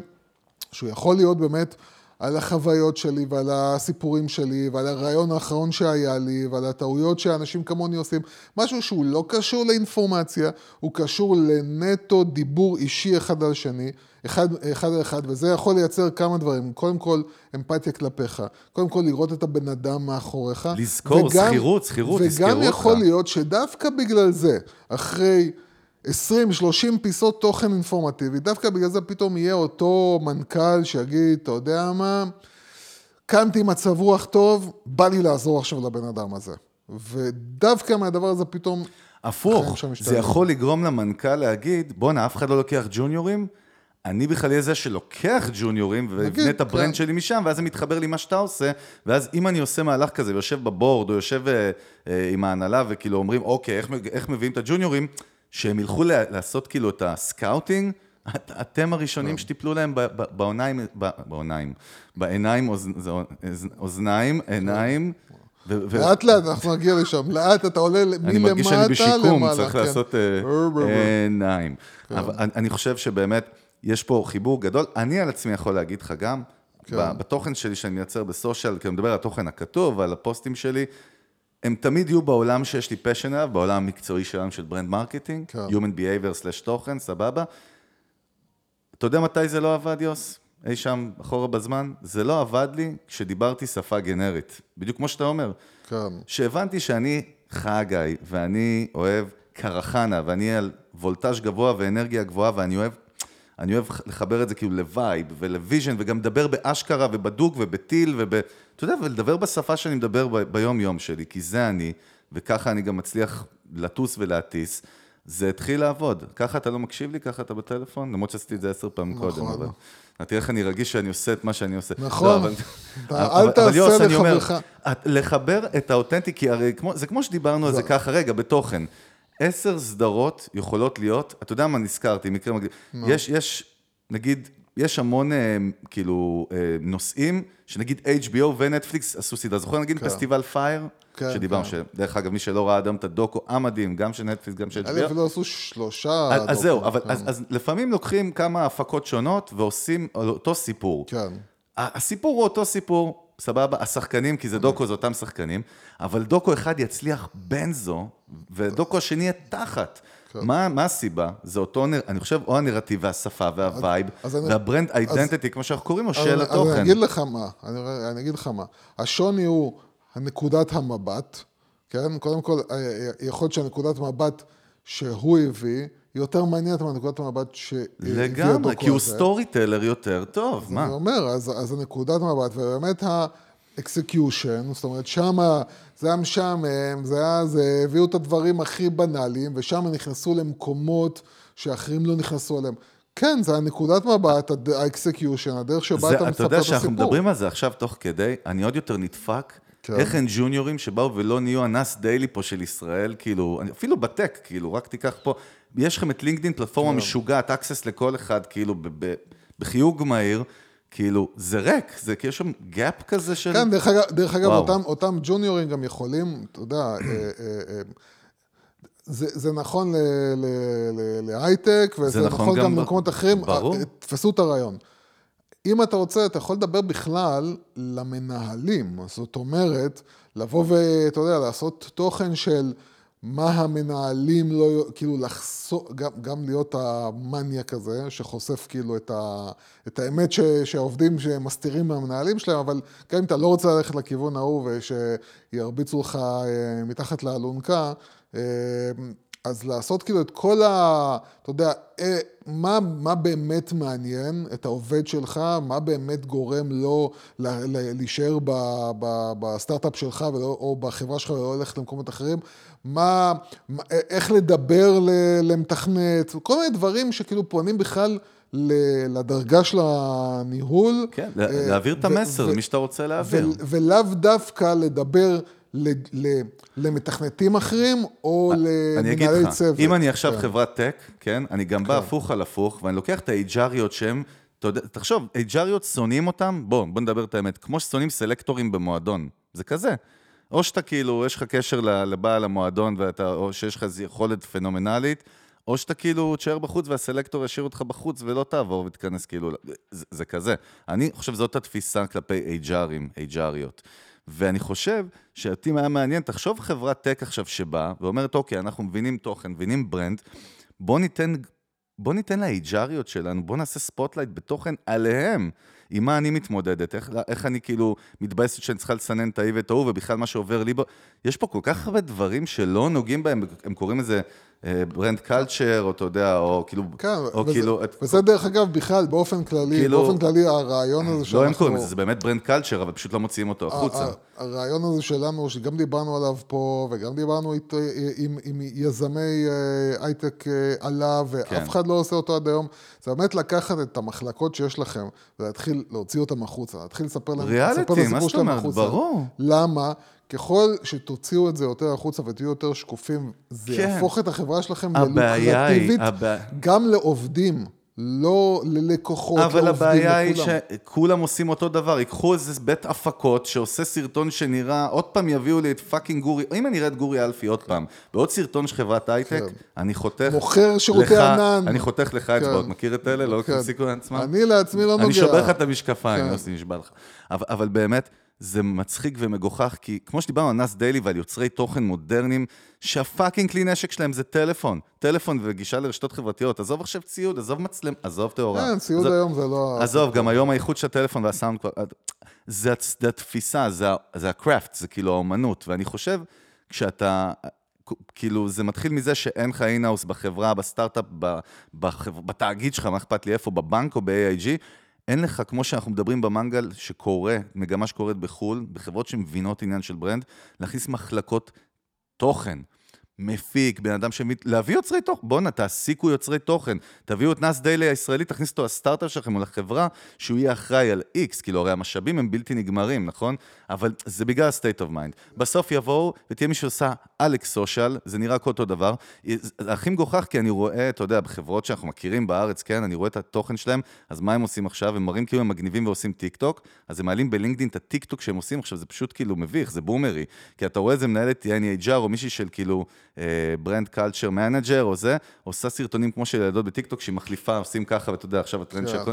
שהוא יכול להיות באמת על החוויות שלי ועל הסיפורים שלי ועל הרעיון האחרון שהיה לי ועל הטעויות שאנשים כמוני עושים. משהו שהוא לא קשור לאינפורמציה, הוא קשור לנטו דיבור אישי אחד על השני, אחד, אחד על אחד, וזה יכול לייצר כמה דברים. קודם כל, אמפתיה כלפיך. קודם כל, לראות את הבן אדם מאחוריך. לזכור, וגם- זכירות, זכירות, יזכרו וגם אותך. יכול להיות שדווקא בגלל זה, אחרי 20-30 פיסות תוכן אינפורמטיבי, דווקא בגלל זה פתאום יהיה אותו מנכ"ל שיגיד, אתה יודע מה, קמתי מצב רוח טוב, בא לי לעזור עכשיו לבן אדם הזה. ודווקא מהדבר הזה פתאום... הפוך, זה. יכול לגרום למנכ"ל להגיד, בואנה, אף אחד לא לוקח ג'וניורים, אני בכלל אהיה זה שלוקח ג'וניורים, ויבנה את ה brand כן. שלי משם, ואז זה מתחבר לי מה שאתה עושה, ואז אם אני עושה מהלך כזה, ויושב ב board, או יושב אה, אה, עם ההנהלה, וכאילו אומרים, אוקיי, איך, איך מביאים את הג'וניורים, שהם ילכו לעשות כאילו את ה scouting, את- אתם הראשונים כן. שתיפלו להם בעוניים, בעוניים, בעיניים, אוזניים, עיניים, לאט לאט אנחנו נגיע לשם, לאט אתה עולה מלמטה אני מרגיש שאני בשיקום, למעלה, צריך כן. לעשות אה, בר, בר. עיניים. אבל אני- אני חושב שבאמת, יש פה חיבור גדול. אני על עצמי יכול להגיד לך גם, כן. בתוכן שלי שאני מייצר ב social, כי אני מדבר על התוכן הכתוב ועל הפוסטים שלי, הם תמיד יהיו בעולם שיש לי passion עליו, בעולם המקצועי שלנו של brand marketing, כן. Human Behavior תוכן, סבבה. אתה יודע מתי זה לא עבד, יוס? אי שם אחורה בזמן? זה לא עבד לי כשדיברתי שפה גנרית. בדיוק כמו שאתה אומר. כן. שהבנתי שאני חגי, ואני אוהב קרחנה, ואני על וולטאז' גבוה ואנרגיה גבוהה, ואני אוהב, אני אוהב לחבר את זה כאילו ל vibe ול vision, וגם לדבר באשכרה ובדוק ובטיל, וב... אתה יודע, ולדבר בשפה שאני מדבר ב- ביום-יום שלי, כי זה אני, וככה אני גם מצליח לטוס ולהטיס. זה התחיל לעבוד. ככה אתה לא מקשיב לי, ככה אתה בטלפון, למרות שעשיתי את זה עשר פעמים נכון. קודם, אבל... תראה איך אני רגיש שאני עושה את מה שאני עושה. נכון. לא, אבל- אתה- אל תעשה יוס, אני אומר, לחברך. לחבר את האותנטי, כי הרי כמו, זה כמו שדיברנו על זה ככה, רגע, בתוכן. עשר סדרות יכולות להיות, אתה יודע מה נזכרתי, מקרה מגניב. יש, יש, נגיד, יש המון אה, כאילו אה, נושאים, שנגיד HBO ונטפליקס עשו סדרה. זוכר נגיד פסטיבל פייר? כן, שדיברנו, כן. שדרך אגב, מי שלא ראה אדם את הדוקו המדהים, גם של נטפליקס, גם של אלה HBO. אפילו עשו שלושה... אז, אז זהו, אבל דוקו, אז, כן. אז לפעמים לוקחים כמה הפקות שונות ועושים על אותו סיפור. כן. הסיפור הוא אותו סיפור, סבבה, השחקנים, כי זה דוקו, זה אותם שחקנים, אבל דוקו אחד יצליח בנזו, ודוקו השני יהיה תחת. מה, מה הסיבה? זה אותו, אני חושב, או הנרטיב והשפה וה vibe, וה brand identity, כמו שאנחנו קוראים לו, של התוכן. אני אגיד לך מה, אני, אני אגיד לך מה. השוני הוא נקודת המבט, כן? קודם כל, אה, אה, יכול להיות שהנקודת מבט שהוא הביא, יותר מעניינת מהנקודת המבט שהביא הדוקו הזה. לגמרי, כי הוא story teller יותר טוב, אני מה? אומר, אז, אז הנקודת מבט, ובאמת ה execution, זאת אומרת, שמה, זה היה משעמם, זה היה, זה, הביאו את הדברים הכי בנאליים, ושם נכנסו למקומות שאחרים לא נכנסו אליהם. כן, זה הנקודת מבט, ה execution, הדרך שבה זה, אתה אתה מספר יודע את הסיפור. שאנחנו מדברים על זה עכשיו תוך כדי, אני עוד יותר נדפק. כן. איך אין ג'וניורים שבאו ולא נהיו הנאס דיילי פה של ישראל, כאילו, אני- אפילו ב tech, כאילו, רק תיקח פה, יש לכם את לינקדאין, פלטפורמה כן. משוגעת, access לכל אחד, כאילו, בחיוג מהיר, כאילו, זה ריק, זה כאילו, יש שם gap כזה של... כן, דרך אגב, דרך אגב וואו. אותם, אותם ג'וניורים גם יכולים, אתה יודע, אה, אה, אה, זה, זה נכון להייטק, וזה זה נכון נכון גם למקומות אחרים. ברור. תפסו את הרעיון. אם אתה רוצה, אתה יכול לדבר בכלל למנהלים. זאת אומרת, לבוא ואתה יודע, לעשות תוכן של מה המנהלים לא, כאילו לחשוף, גם, גם להיות המניאק הזה, שחושף כאילו את, ה, את האמת ש, שהעובדים שמסתירים מהמנהלים שלהם, אבל גם אם אתה לא רוצה ללכת לכיוון ההוא ושירביצו לך אה, מתחת לאלונקה, אה, אז לעשות כאילו את כל ה... אתה יודע, אה, מה, מה באמת מעניין את העובד שלך, מה באמת גורם לו להישאר בסטארט-אפ שלך ולא, או בחברה שלך ולא ללכת למקומות אחרים, מה, מה, איך לדבר למתכנת, כל מיני דברים שכאילו פונים בכלל לדרגה של הניהול. כן, אה, להעביר את המסר למי שאתה רוצה להעביר. ולאו דווקא לדבר למתכנתים אחרים, או אני אגיד למנהלי לך, צוות. אם אני עכשיו כן. חברת טק, כן, אני גם בא הפוך על הפוך, ואני לוקח את האייג'ריות שהם, אתה יודע, תחשוב, HR יות שונאים אותם, בוא, בוא נדבר את האמת, כמו ששונאים סלקטורים במועדון, זה כזה. או שאתה כאילו, יש לך קשר לבעל המועדון, ואתה, או שיש לך איזו יכולת פנומנלית, או שאתה כאילו תשאר בחוץ והסלקטור ישאיר אותך בחוץ ולא תעבור ותיכנס כאילו, זה, זה כזה. אני חושב שזאת התפיסה כלפי אייג'רים, אייג'ריות. ואני חושב שאותי היה מעניין, תחשוב חברת tech עכשיו שבאה ואומרת, אוקיי, אנחנו מבינים תוכן, מבינים brand, בוא ניתן, בוא ניתן ל HR יות שלנו, בוא נעשה spotlight בתוכן עליהם. עם מה אני מתמודדת, איך, איך אני כאילו מתבאסת שאני צריכה לסנן את ההיא ואת ההוא, ובכלל מה שעובר לי בו. יש פה כל כך הרבה דברים שלא נוגעים בהם, הם קוראים לזה brand culture, או אתה יודע, או כאילו, כן, או וזה, כאילו, את- וזה דרך אגב בכלל, באופן כללי, כאילו- באופן כללי הרעיון הזה לא שאנחנו... הם קוראים לזה, זה באמת brand culture, אבל פשוט לא מוציאים אותו החוצה. הרעיון הזה שלנו, שגם דיברנו עליו פה, וגם דיברנו אית, עם, עם יזמי אה, הייטק אה, עליו, ואף כן. אחד לא עושה אותו עד היום, זה באמת לקחת את המחלקות שיש לכם, ולהתחיל להוציא אותם החוצה, להתחיל לספר להם, ריאליטי, לספר את מה זאת אומרת? ברור. למה? ככל שתוציאו את זה יותר החוצה ותהיו יותר שקופים, זה כן. יהפוך את החברה שלכם היא- ל lucrative ית, הבע- גם לעובדים, לא ללקוחות, אבל לעובדים, הבעיה היא לכולם. שכולם עושים אותו דבר, ייקחו איזה בית הפקות שעושה סרטון שנראה, עוד פעם יביאו לי את fucking גורי, אם אני אראה את גורי אלפי עוד פעם, בעוד סרטון של חברת הייטק, כן. אני חותך מוכר שירותי לך- ענן. אני חותך לך אצבעות, מכיר את אלה? לא כן. תפסיקו לעצמם? אני לעצמי לא נוגע. אני שובר לך את המשקפיים, כן. יוסי, נשבע לך. אבל, אבל באמת, זה מצחיק ומגוחך, כי כמו שדיברנו על נאס דיילי ועל יוצרי תוכן מודרניים, שה fucking כלי נשק שלהם זה טלפון. טלפון וגישה לרשתות חברתיות. עזוב עכשיו ציוד, עזוב מצלם, עזוב תאורה. כן, ציוד עזוב- היום זה לא... עזוב, גם היום האיכות של הטלפון והסאונד כבר... זה, הצ- זה התפיסה, זה, זה ה craft, זה כאילו האומנות. ואני חושב, כשאתה... כאילו, זה מתחיל מזה שאין לך in-house בחברה, בסטארט-אפ, בחבר, בתאגיד שלך, מה אכפת לי איפה, בבנק או ב-AIG, אין לך, כמו שאנחנו מדברים במנגל, שקורה, מגמה שקורית בחו"ל, בחברות שמבינות עניין של brand, להכניס מחלקות תוכן. מפיק, בן אדם שמבין, להביא יוצרי תוכן, בואנה, תעסיקו יוצרי תוכן, תביאו את נאס דיילי הישראלי, תכניסו אותו לסטארט-אפ שלכם או לחברה, שהוא יהיה אחראי על X, כאילו הרי המשאבים הם בלתי נגמרים, נכון? אבל זה בגלל ה-state of mind. בסוף יבואו ותהיה מי שעושה לך ת' social, זה נראה כל אותו דבר. הכי מגוחך, כי אני רואה, אתה יודע, בחברות שאנחנו מכירים בארץ, כן, אני רואה את התוכן שלהם, אז מה הם עושים עכשיו? הם מראים כאילו הם מגניבים ועושים טיק אז הם מעלים בלינקדאין את הטיק שהם עושים עכשיו, זה פשוט כאילו מביך, זה בומרי. כי אתה רואה איזה מנהלת יעני HR או מישהי של כאילו brand culture manager או זה, עושה סרטונים כמו של ילדות בטיק טוק שהיא מחליפה, עושים ככה, ואתה יודע, עכשיו הטרנד. של הכל.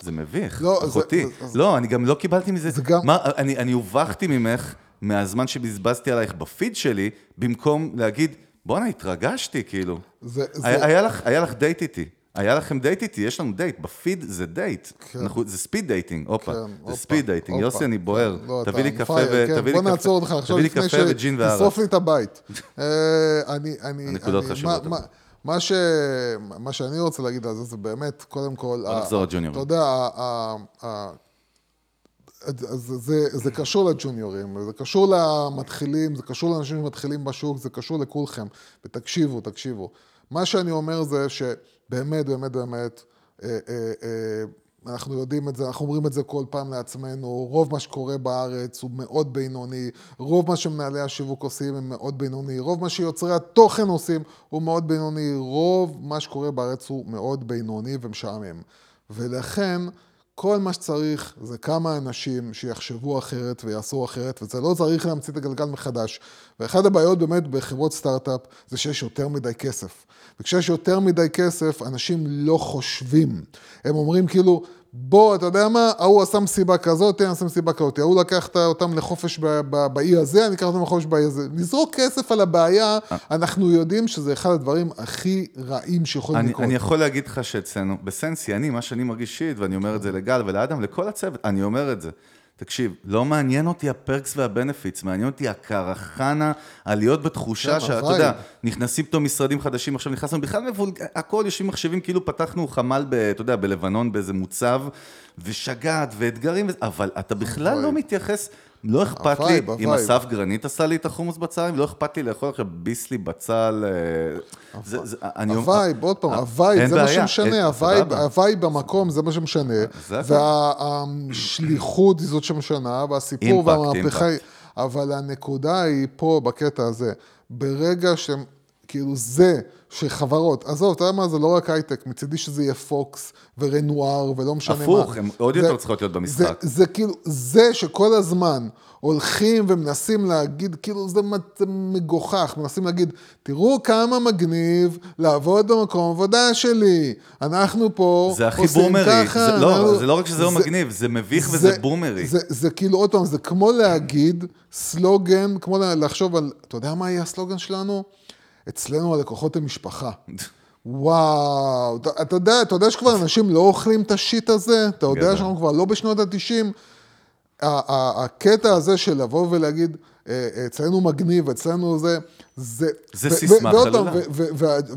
זה מביך, לא, אחותי. זה- זה- לא, אני גם לא קיבלתי מזה... זה גם- מה, אני, אני הובכתי ממך מהזמן שבזבזתי עלייך בפיד שלי, במקום להגיד, בואנה, התרגשתי, כאילו. זה- זה- היה, היה, לך, היה לך דייט איתי. היה לכם דייט איתי, יש לנו דייט, בפיד זה דייט. כן. אנחנו, זה speed dating, הופה. כן, זה הופה, speed dating. יוסי, אני בוער. לא, תביא לי קפה ו... כן, תביא לי בוא קפה- נעצור אותך עכשיו תביא לי לפני קפה וג'ין וערק. שתשרוף לי את הבית. אה, אני, אני, הנקודות אני- חשובות, מה- ש, מה שאני רוצה להגיד על זה, זה באמת, קודם כל... בוא נחזור לג'וניורים. אתה יודע, זה, זה, זה קשור לג'וניורים, זה קשור למתחילים, זה קשור לאנשים שמתחילים בשוק, זה קשור לכולכם. ותקשיבו, תקשיבו. מה שאני אומר זה שבאמת, באמת, באמת, אה, אה, אה, אנחנו יודעים את זה, אנחנו אומרים את זה כל פעם לעצמנו, רוב מה שקורה בארץ הוא מאוד בינוני, רוב מה שמנהלי השיווק עושים הם מאוד בינוני, רוב מה שיוצרי התוכן עושים הוא מאוד בינוני, רוב מה שקורה בארץ הוא מאוד בינוני ומשעמם. ולכן, כל מה שצריך זה כמה אנשים שיחשבו אחרת ויעשו אחרת, וזה לא צריך להמציא את הגלגל מחדש. ואחת הבעיות באמת בחברות סטארט-אפ זה שיש יותר מדי כסף. וכשיש יותר מדי כסף, אנשים לא חושבים. הם אומרים כאילו, בוא, אתה יודע מה, ההוא עשה מסיבה כזאת, אני אעשה מסיבה כזאת. ההוא לקח אותם לחופש באי הזה, אני אקח אותם לחופש באי הזה. לזרוק כסף על הבעיה, אנחנו יודעים שזה אחד הדברים הכי רעים שיכולים לקרות. אני יכול להגיד לך שאצלנו, בסנסי, אני, מה שאני מרגיש אישית, ואני אומר את זה לגל ולאדם, לכל הצוות, אני אומר את זה. תקשיב, לא מעניין אותי הפרקס והבנפיטס, מעניין אותי הקרחנה, על להיות בתחושה כן, שאתה. יודע, נכנסים פתאום משרדים חדשים, עכשיו נכנסנו בכלל מבול, הכל יושבים מחשבים כאילו פתחנו חמ"ל, ב, אתה יודע, בלבנון באיזה מוצב, ושגעת ואתגרים, אבל אתה בכלל לא. מתייחס, לא אכפת לי, אם. אסף גרנית עשה לי את החומוס בצהריים, לא אכפת לי לאכול עכשיו ביסלי בצל, אה, ה vibe, עוד פעם, אה, ה vibe זה מה שמשנה, אין- ה vibe, במקום זה מה שמשנה. והשליחות היא זאת שמשנה, והסיפור והמהפכה היא. אבל הנקודה היא פה, בקטע הזה, ברגע שהם, כאילו זה, שחברות, עזוב, אתה יודע מה, זה לא רק הייטק, מצידי שזה יהיה פוקס ורנואר ולא משנה מה. הפוך, הן עוד יותר זה- צריכות להיות במשחק. זה, זה כאילו, זה שכל הזמן הולכים ומנסים להגיד, כאילו זה, זה מגוחך, מנסים להגיד, תראו כמה מגניב לעבוד במקום עבודה שלי, אנחנו פה זה הכי עושים בומרי, ככה. זה, לא, אנחנו- זה לא רק שזה לא מגניב, זה מביך וזה בומרי. זה, זה כאילו, עוד פעם, זה כמו להגיד סלוגן, כמו לחשוב על, אתה יודע מה יהיה הסלוגן שלנו? אצלנו הלקוחות הם משפחה. וואו, אתה, אתה יודע, אתה יודע שכבר אנשים לא אוכלים את השיט הזה? אתה יודע. שאנחנו כבר לא בשנות ה-90? הקטע הזה של לבוא ולהגיד, אה, אצלנו מגניב, אצלנו זה, זה... זה ו- סיסמה ו- ועוד פעם,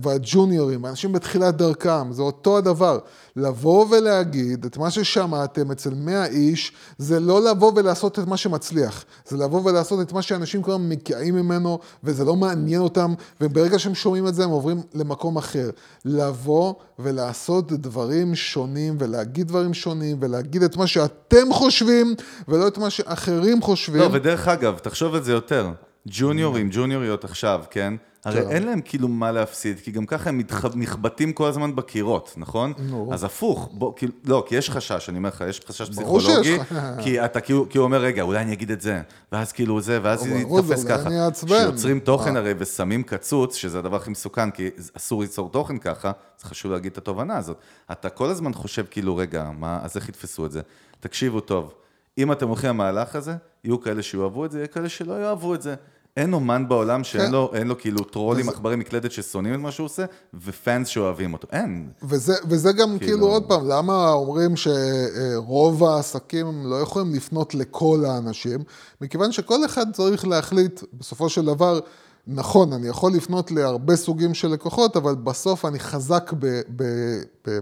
והג'וניורים, האנשים בתחילת דרכם, זה אותו הדבר. לבוא ולהגיד את מה ששמעתם אצל 100 איש, זה לא לבוא ולעשות את מה שמצליח, זה לבוא ולעשות את מה שאנשים כבר מקעים ממנו, וזה לא מעניין אותם, וברגע שהם שומעים את זה, הם עוברים למקום אחר. לבוא ולעשות דברים שונים, ולהגיד דברים שונים, ולהגיד את מה שאתם חושבים, ולא את מה שאחרים חושבים. לא, ודרך אגב, תחשוב על זה יותר. ג'וניורים, ג'וניוריות עכשיו, כן? הרי. אין להם כאילו מה להפסיד, כי גם ככה הם. נחבטים כל הזמן בקירות, נכון? נו. אז הפוך, בוא, כאילו, לא, כי יש חשש, אני אומר לך, יש חשש פסיכולוגי. כי אתה כאילו, כאילו אומר, רגע, אולי אני אגיד את זה, ואז כאילו זה, ואז זה יתפס ככה. כשיוצרים תוכן מה? הרי ושמים קצוץ, שזה הדבר הכי מסוכן, כי אסור ליצור תוכן ככה, אז חשוב להגיד את התובנה הזאת. אתה כל הזמן חושב כאילו, רגע, מה, אז איך יתפסו את זה? תקשיבו טוב, אם אתם הולכים למהלך הזה, יהיו כאלה שיאהבו את זה, יהיה כאלה שלא יאהבו את זה. אין אומן בעולם שאין כן. לו, אין לו כאילו טרולים, וזה- עכברי מקלדת ששונאים את מה שהוא עושה, ופאנס שאוהבים אותו. אין. וזה, וזה גם כאילו... כאילו- עוד פעם, למה אומרים שרוב העסקים לא יכולים לפנות לכל האנשים? מכיוון שכל אחד צריך להחליט, בסופו של דבר, נכון, אני יכול לפנות להרבה סוגים של לקוחות, אבל בסוף אני חזק ב, ב, ב,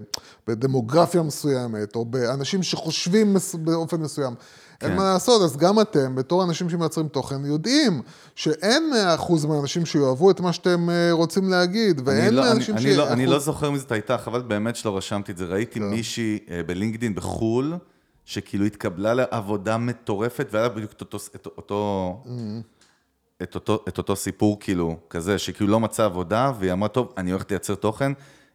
בדמוגרפיה מסוימת, או באנשים שחושבים באופן מסוים. אין כן. מה לעשות, אז גם אתם, בתור אנשים שמייצרים תוכן, יודעים שאין 100% מהאנשים שיאהבו את מה שאתם אה, רוצים להגיד, ואין לא, אני, מהאנשים אני, לא, אני לא זוכר מי זאת הייתה, חבל באמת שלא רשמתי את זה. ראיתי מישהי אה, בלינקדין בחו"ל, שכאילו התקבלה לעבודה מטורפת, והיה בדיוק את אותו, את אותו, את אותו, את אותו סיפור כאילו, כזה, שכאילו לא מצאה עבודה, והיא אמרה, טוב, אני הולכת לייצר תוכן.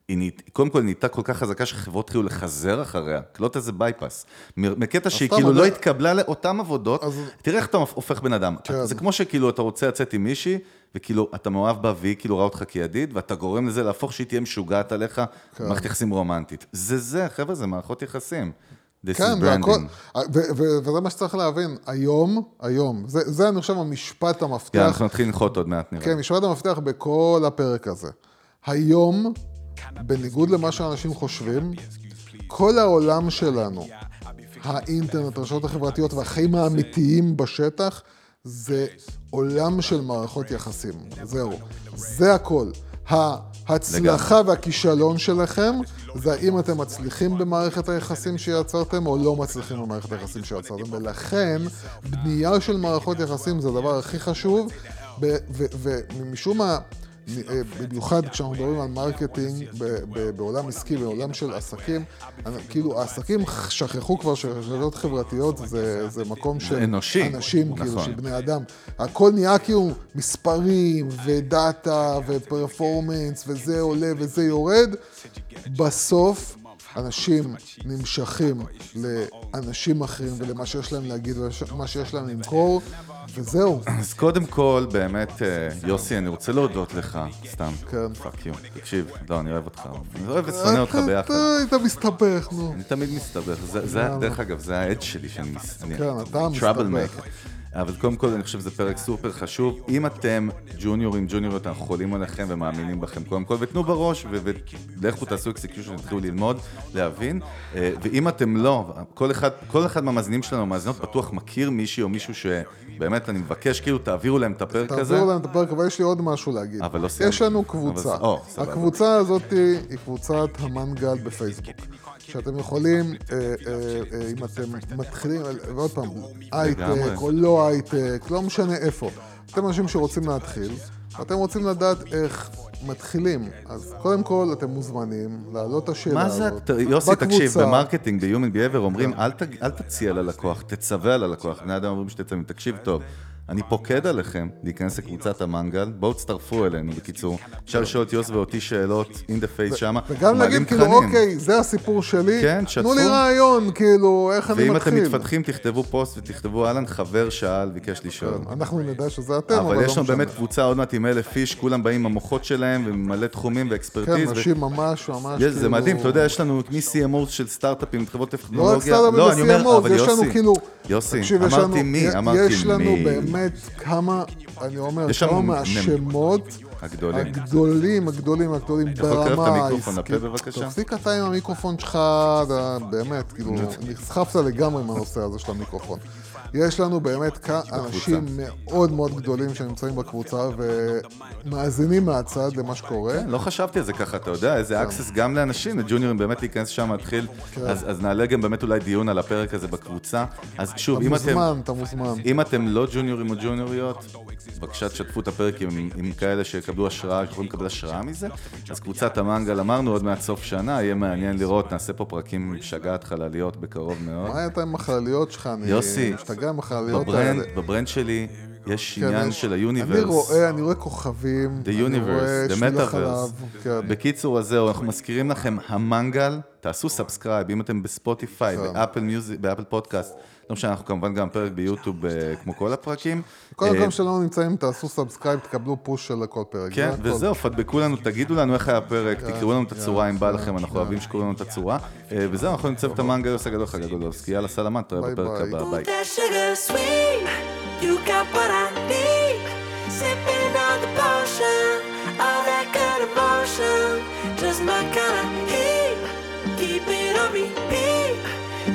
היא נהיית- קודם כל נהייתה כל כך חזקה שחברות התחילו לחזר אחריה, קלוט איזה בייפס. מקטע שהיא כאילו אבל- לא התקבלה לאותן עבודות, אז- תראה איך אתה הופך בן אדם. כן. זה כמו שכאילו אתה רוצה לצאת עם מישהי, וכאילו אתה מאוהב בה והיא כאילו רואה אותך כידיד, ואתה גורם לזה להפוך שהיא תהיה משוגעת עליך, כן. מערכת יחסים רומנטית. זה זה, חבר'ה, זה מערכות יחסים. This כן, והכל, וזה מה שצריך להבין, היום, היום, זה, זה אני חושב המשפט כן, המפתח, אנחנו נתחיל לנחות עוד מעט נראה. כן, משפט המפתח בכל הפרק הזה. היום, בניגוד למה שאנשים חושבים, כל העולם שלנו, האינטרנט, הרשתות החברתיות והחיים האמיתיים בשטח, זה עולם של מערכות יחסים. זהו. זה הכל. ההצלחה והכישלון שלכם זה האם אתם מצליחים במערכת היחסים שיצרתם או לא מצליחים במערכת היחסים שיצרתם. ולכן, בנייה של מערכות יחסים זה הדבר הכי חשוב, ומשום מה... אה, במיוחד כשאנחנו מדברים על marketing ב- ב- בעולם עסקי, בעולם של עסקים, אני- כאילו העסקים שכחו כבר שרשתות חברתיות זה, זה מקום של אנושי, אנשים, כאילו, נכון. של בני אדם. הכל נהיה כאילו מספרים ודאטה ו performance וזה עולה וזה יורד. בסוף אנשים נמשכים לאנשים אחרים ולמה שיש להם להגיד ומה שיש להם למכור, וזהו. אז קודם כל, באמת, אה, יוסי, אני רוצה להודות לך, סתם. כן. fuck you. תקשיב, לא, אני אוהב אותך. אני אוהב ושונא אותך אתה- ביחד. אתה היית מסתבך, נו. אני תמיד מסתבך, זה, זה, דרך אגב, זה העד שלי שאני כן, אתה מסתבך. אבל קודם כל, אני חושב שזה פרק סופר חשוב. אם אתם ג'וניורים, ג'וניוריות, אנחנו חולים עליכם ומאמינים בכם קודם כל, ותנו בראש, ולכו תעשו execution, תתחילו ללמוד, להבין. אה, ואם אתם לא, כל אחד, כל אחד מהמאזינים שלנו, המאזינות, בטוח מכיר מישהי או מישהו שבאמת, אני מבקש, כאילו, תעבירו להם את הפרק הזה. תעבירו להם את הפרק, אבל יש לי עוד משהו להגיד. אבל לא סיימתי. יש לנו קבוצה. אבל- או. הקבוצה הזאת היא קבוצת המנגל בפייסבוק. שאתם יכולים, אה, אה, אה, אם אתם מתחילים, ועוד פעם, הייטק. או לא הייטק, לא משנה איפה. אתם אנשים שרוצים להתחיל, ואתם רוצים לדעת איך מתחילים. אז קודם כל, אתם מוזמנים להעלות את השאלה מה הזאת. זה, יוסי, תקשיב, בקבוצה. כן. ב marketing, ב-Human Behavior, אומרים, אל, ת, אל תציע ללקוח, תצווה על הלקוח. בני אדם אומרים שתצווה, תקשיב טוב, אני פוקד עליכם להיכנס לקבוצת המנגל, בואו תצטרפו אלינו, בקיצור. אפשר לשאול את יוס ואותי שאלות, in the face שמה. וגם להגיד, כאילו. אוקיי, זה הסיפור שלי, כן, תנו שתפו. לי רעיון, כאילו, איך אני ואם מתחיל. אתם מתפתחים, תכתבו פוסט ותכתבו, אהלן, חבר שאל, ביקש לשאול. אנחנו נדע שזה אתם, אבל, אבל לא יש לנו. באמת קבוצה עוד מעט עם אלף איש, כולם באים עם המוחות שלהם ומלא תחומים כן, ואקספרטיז. ו- אנשים ממש ממש יש, זה כאילו- מדהים, אתה יודע, יש לנו מ-CMO של סטארט-אפים, חברות לא רק טכנולוגיה. סטארט-אפים אני אומר, ו-CMO, אבל יש לנו יוסי, כאילו... יוסי, תקשיב, יש אמרתי לנו- מי, י- אמרתי יש לנו מי. באמת כמה, אני אומר, כמה מהשמות הגדולים. הגדולים, הגדולים, הגדולים ברמה העסקית. תפסיק אתה עם המיקרופון שלך, באמת, כאילו, נסחפת לגמרי מהנושא הזה של המיקרופון. יש לנו באמת אנשים מאוד מאוד גדולים שנמצאים בקבוצה ומאזינים מהצד למה שקורה. לא חשבתי על זה ככה, אתה יודע, איזה access גם לאנשים, לג'וניורים באמת להיכנס שם, להתחיל, כן. אז נעלה גם באמת אולי דיון על הפרק הזה בקבוצה. אז שוב, אתה אם אתם... מוזמן, אתה מוזמן. אם אתם לא ג'וניורים או ג'וניוריות, בבקשה תשתפו את הפרק עם, עם כאלה שיקבלו השראה, יכולים לקבל השראה מזה. אז קבוצת המנגל, אמרנו עוד מעט סוף שנה, יהיה מעניין לראות, נעשה פה פרקים משגעת חלליות בקרוב מאוד. מה הייתה עם החלליות שלך? יוסי, עם החלליות ב brand, האלה. ב brand שלי יש כן, עניין יש- של אני ה universe?. רואה, אני רואה כוכבים. The אני Universe, The Metaverse. כן. בקיצור, אז זהו, אנחנו מזכירים לכם, המנגל, תעשו subscribe, אם אתם בספוטיפיי, כן. באפל מיוזיק, באפל פודקאסט, לא משנה, אנחנו כמובן גם פרק ביוטיוב, אה, כמו כל הפרקים. כל אה, מקום שלא נמצאים, תעשו סאבסקרייב, תקבלו פוש של כל פרק. כן. וזהו, פדבקו לנו, תגידו לנו איך היה הפרק, תקראו לנו את הצורה אם בא כן, לכם, אנחנו אוהבים שקוראים לנו את הצורה. אה, וזהו, אנחנו נמצאים את המנגל, עושה גדול חגגולובסקי, יאללה סלמת, תראה בפרק. הבא, ביי. That sugar sweet. You got what I need. Sipping on the potion, all that good emotion, just my kind of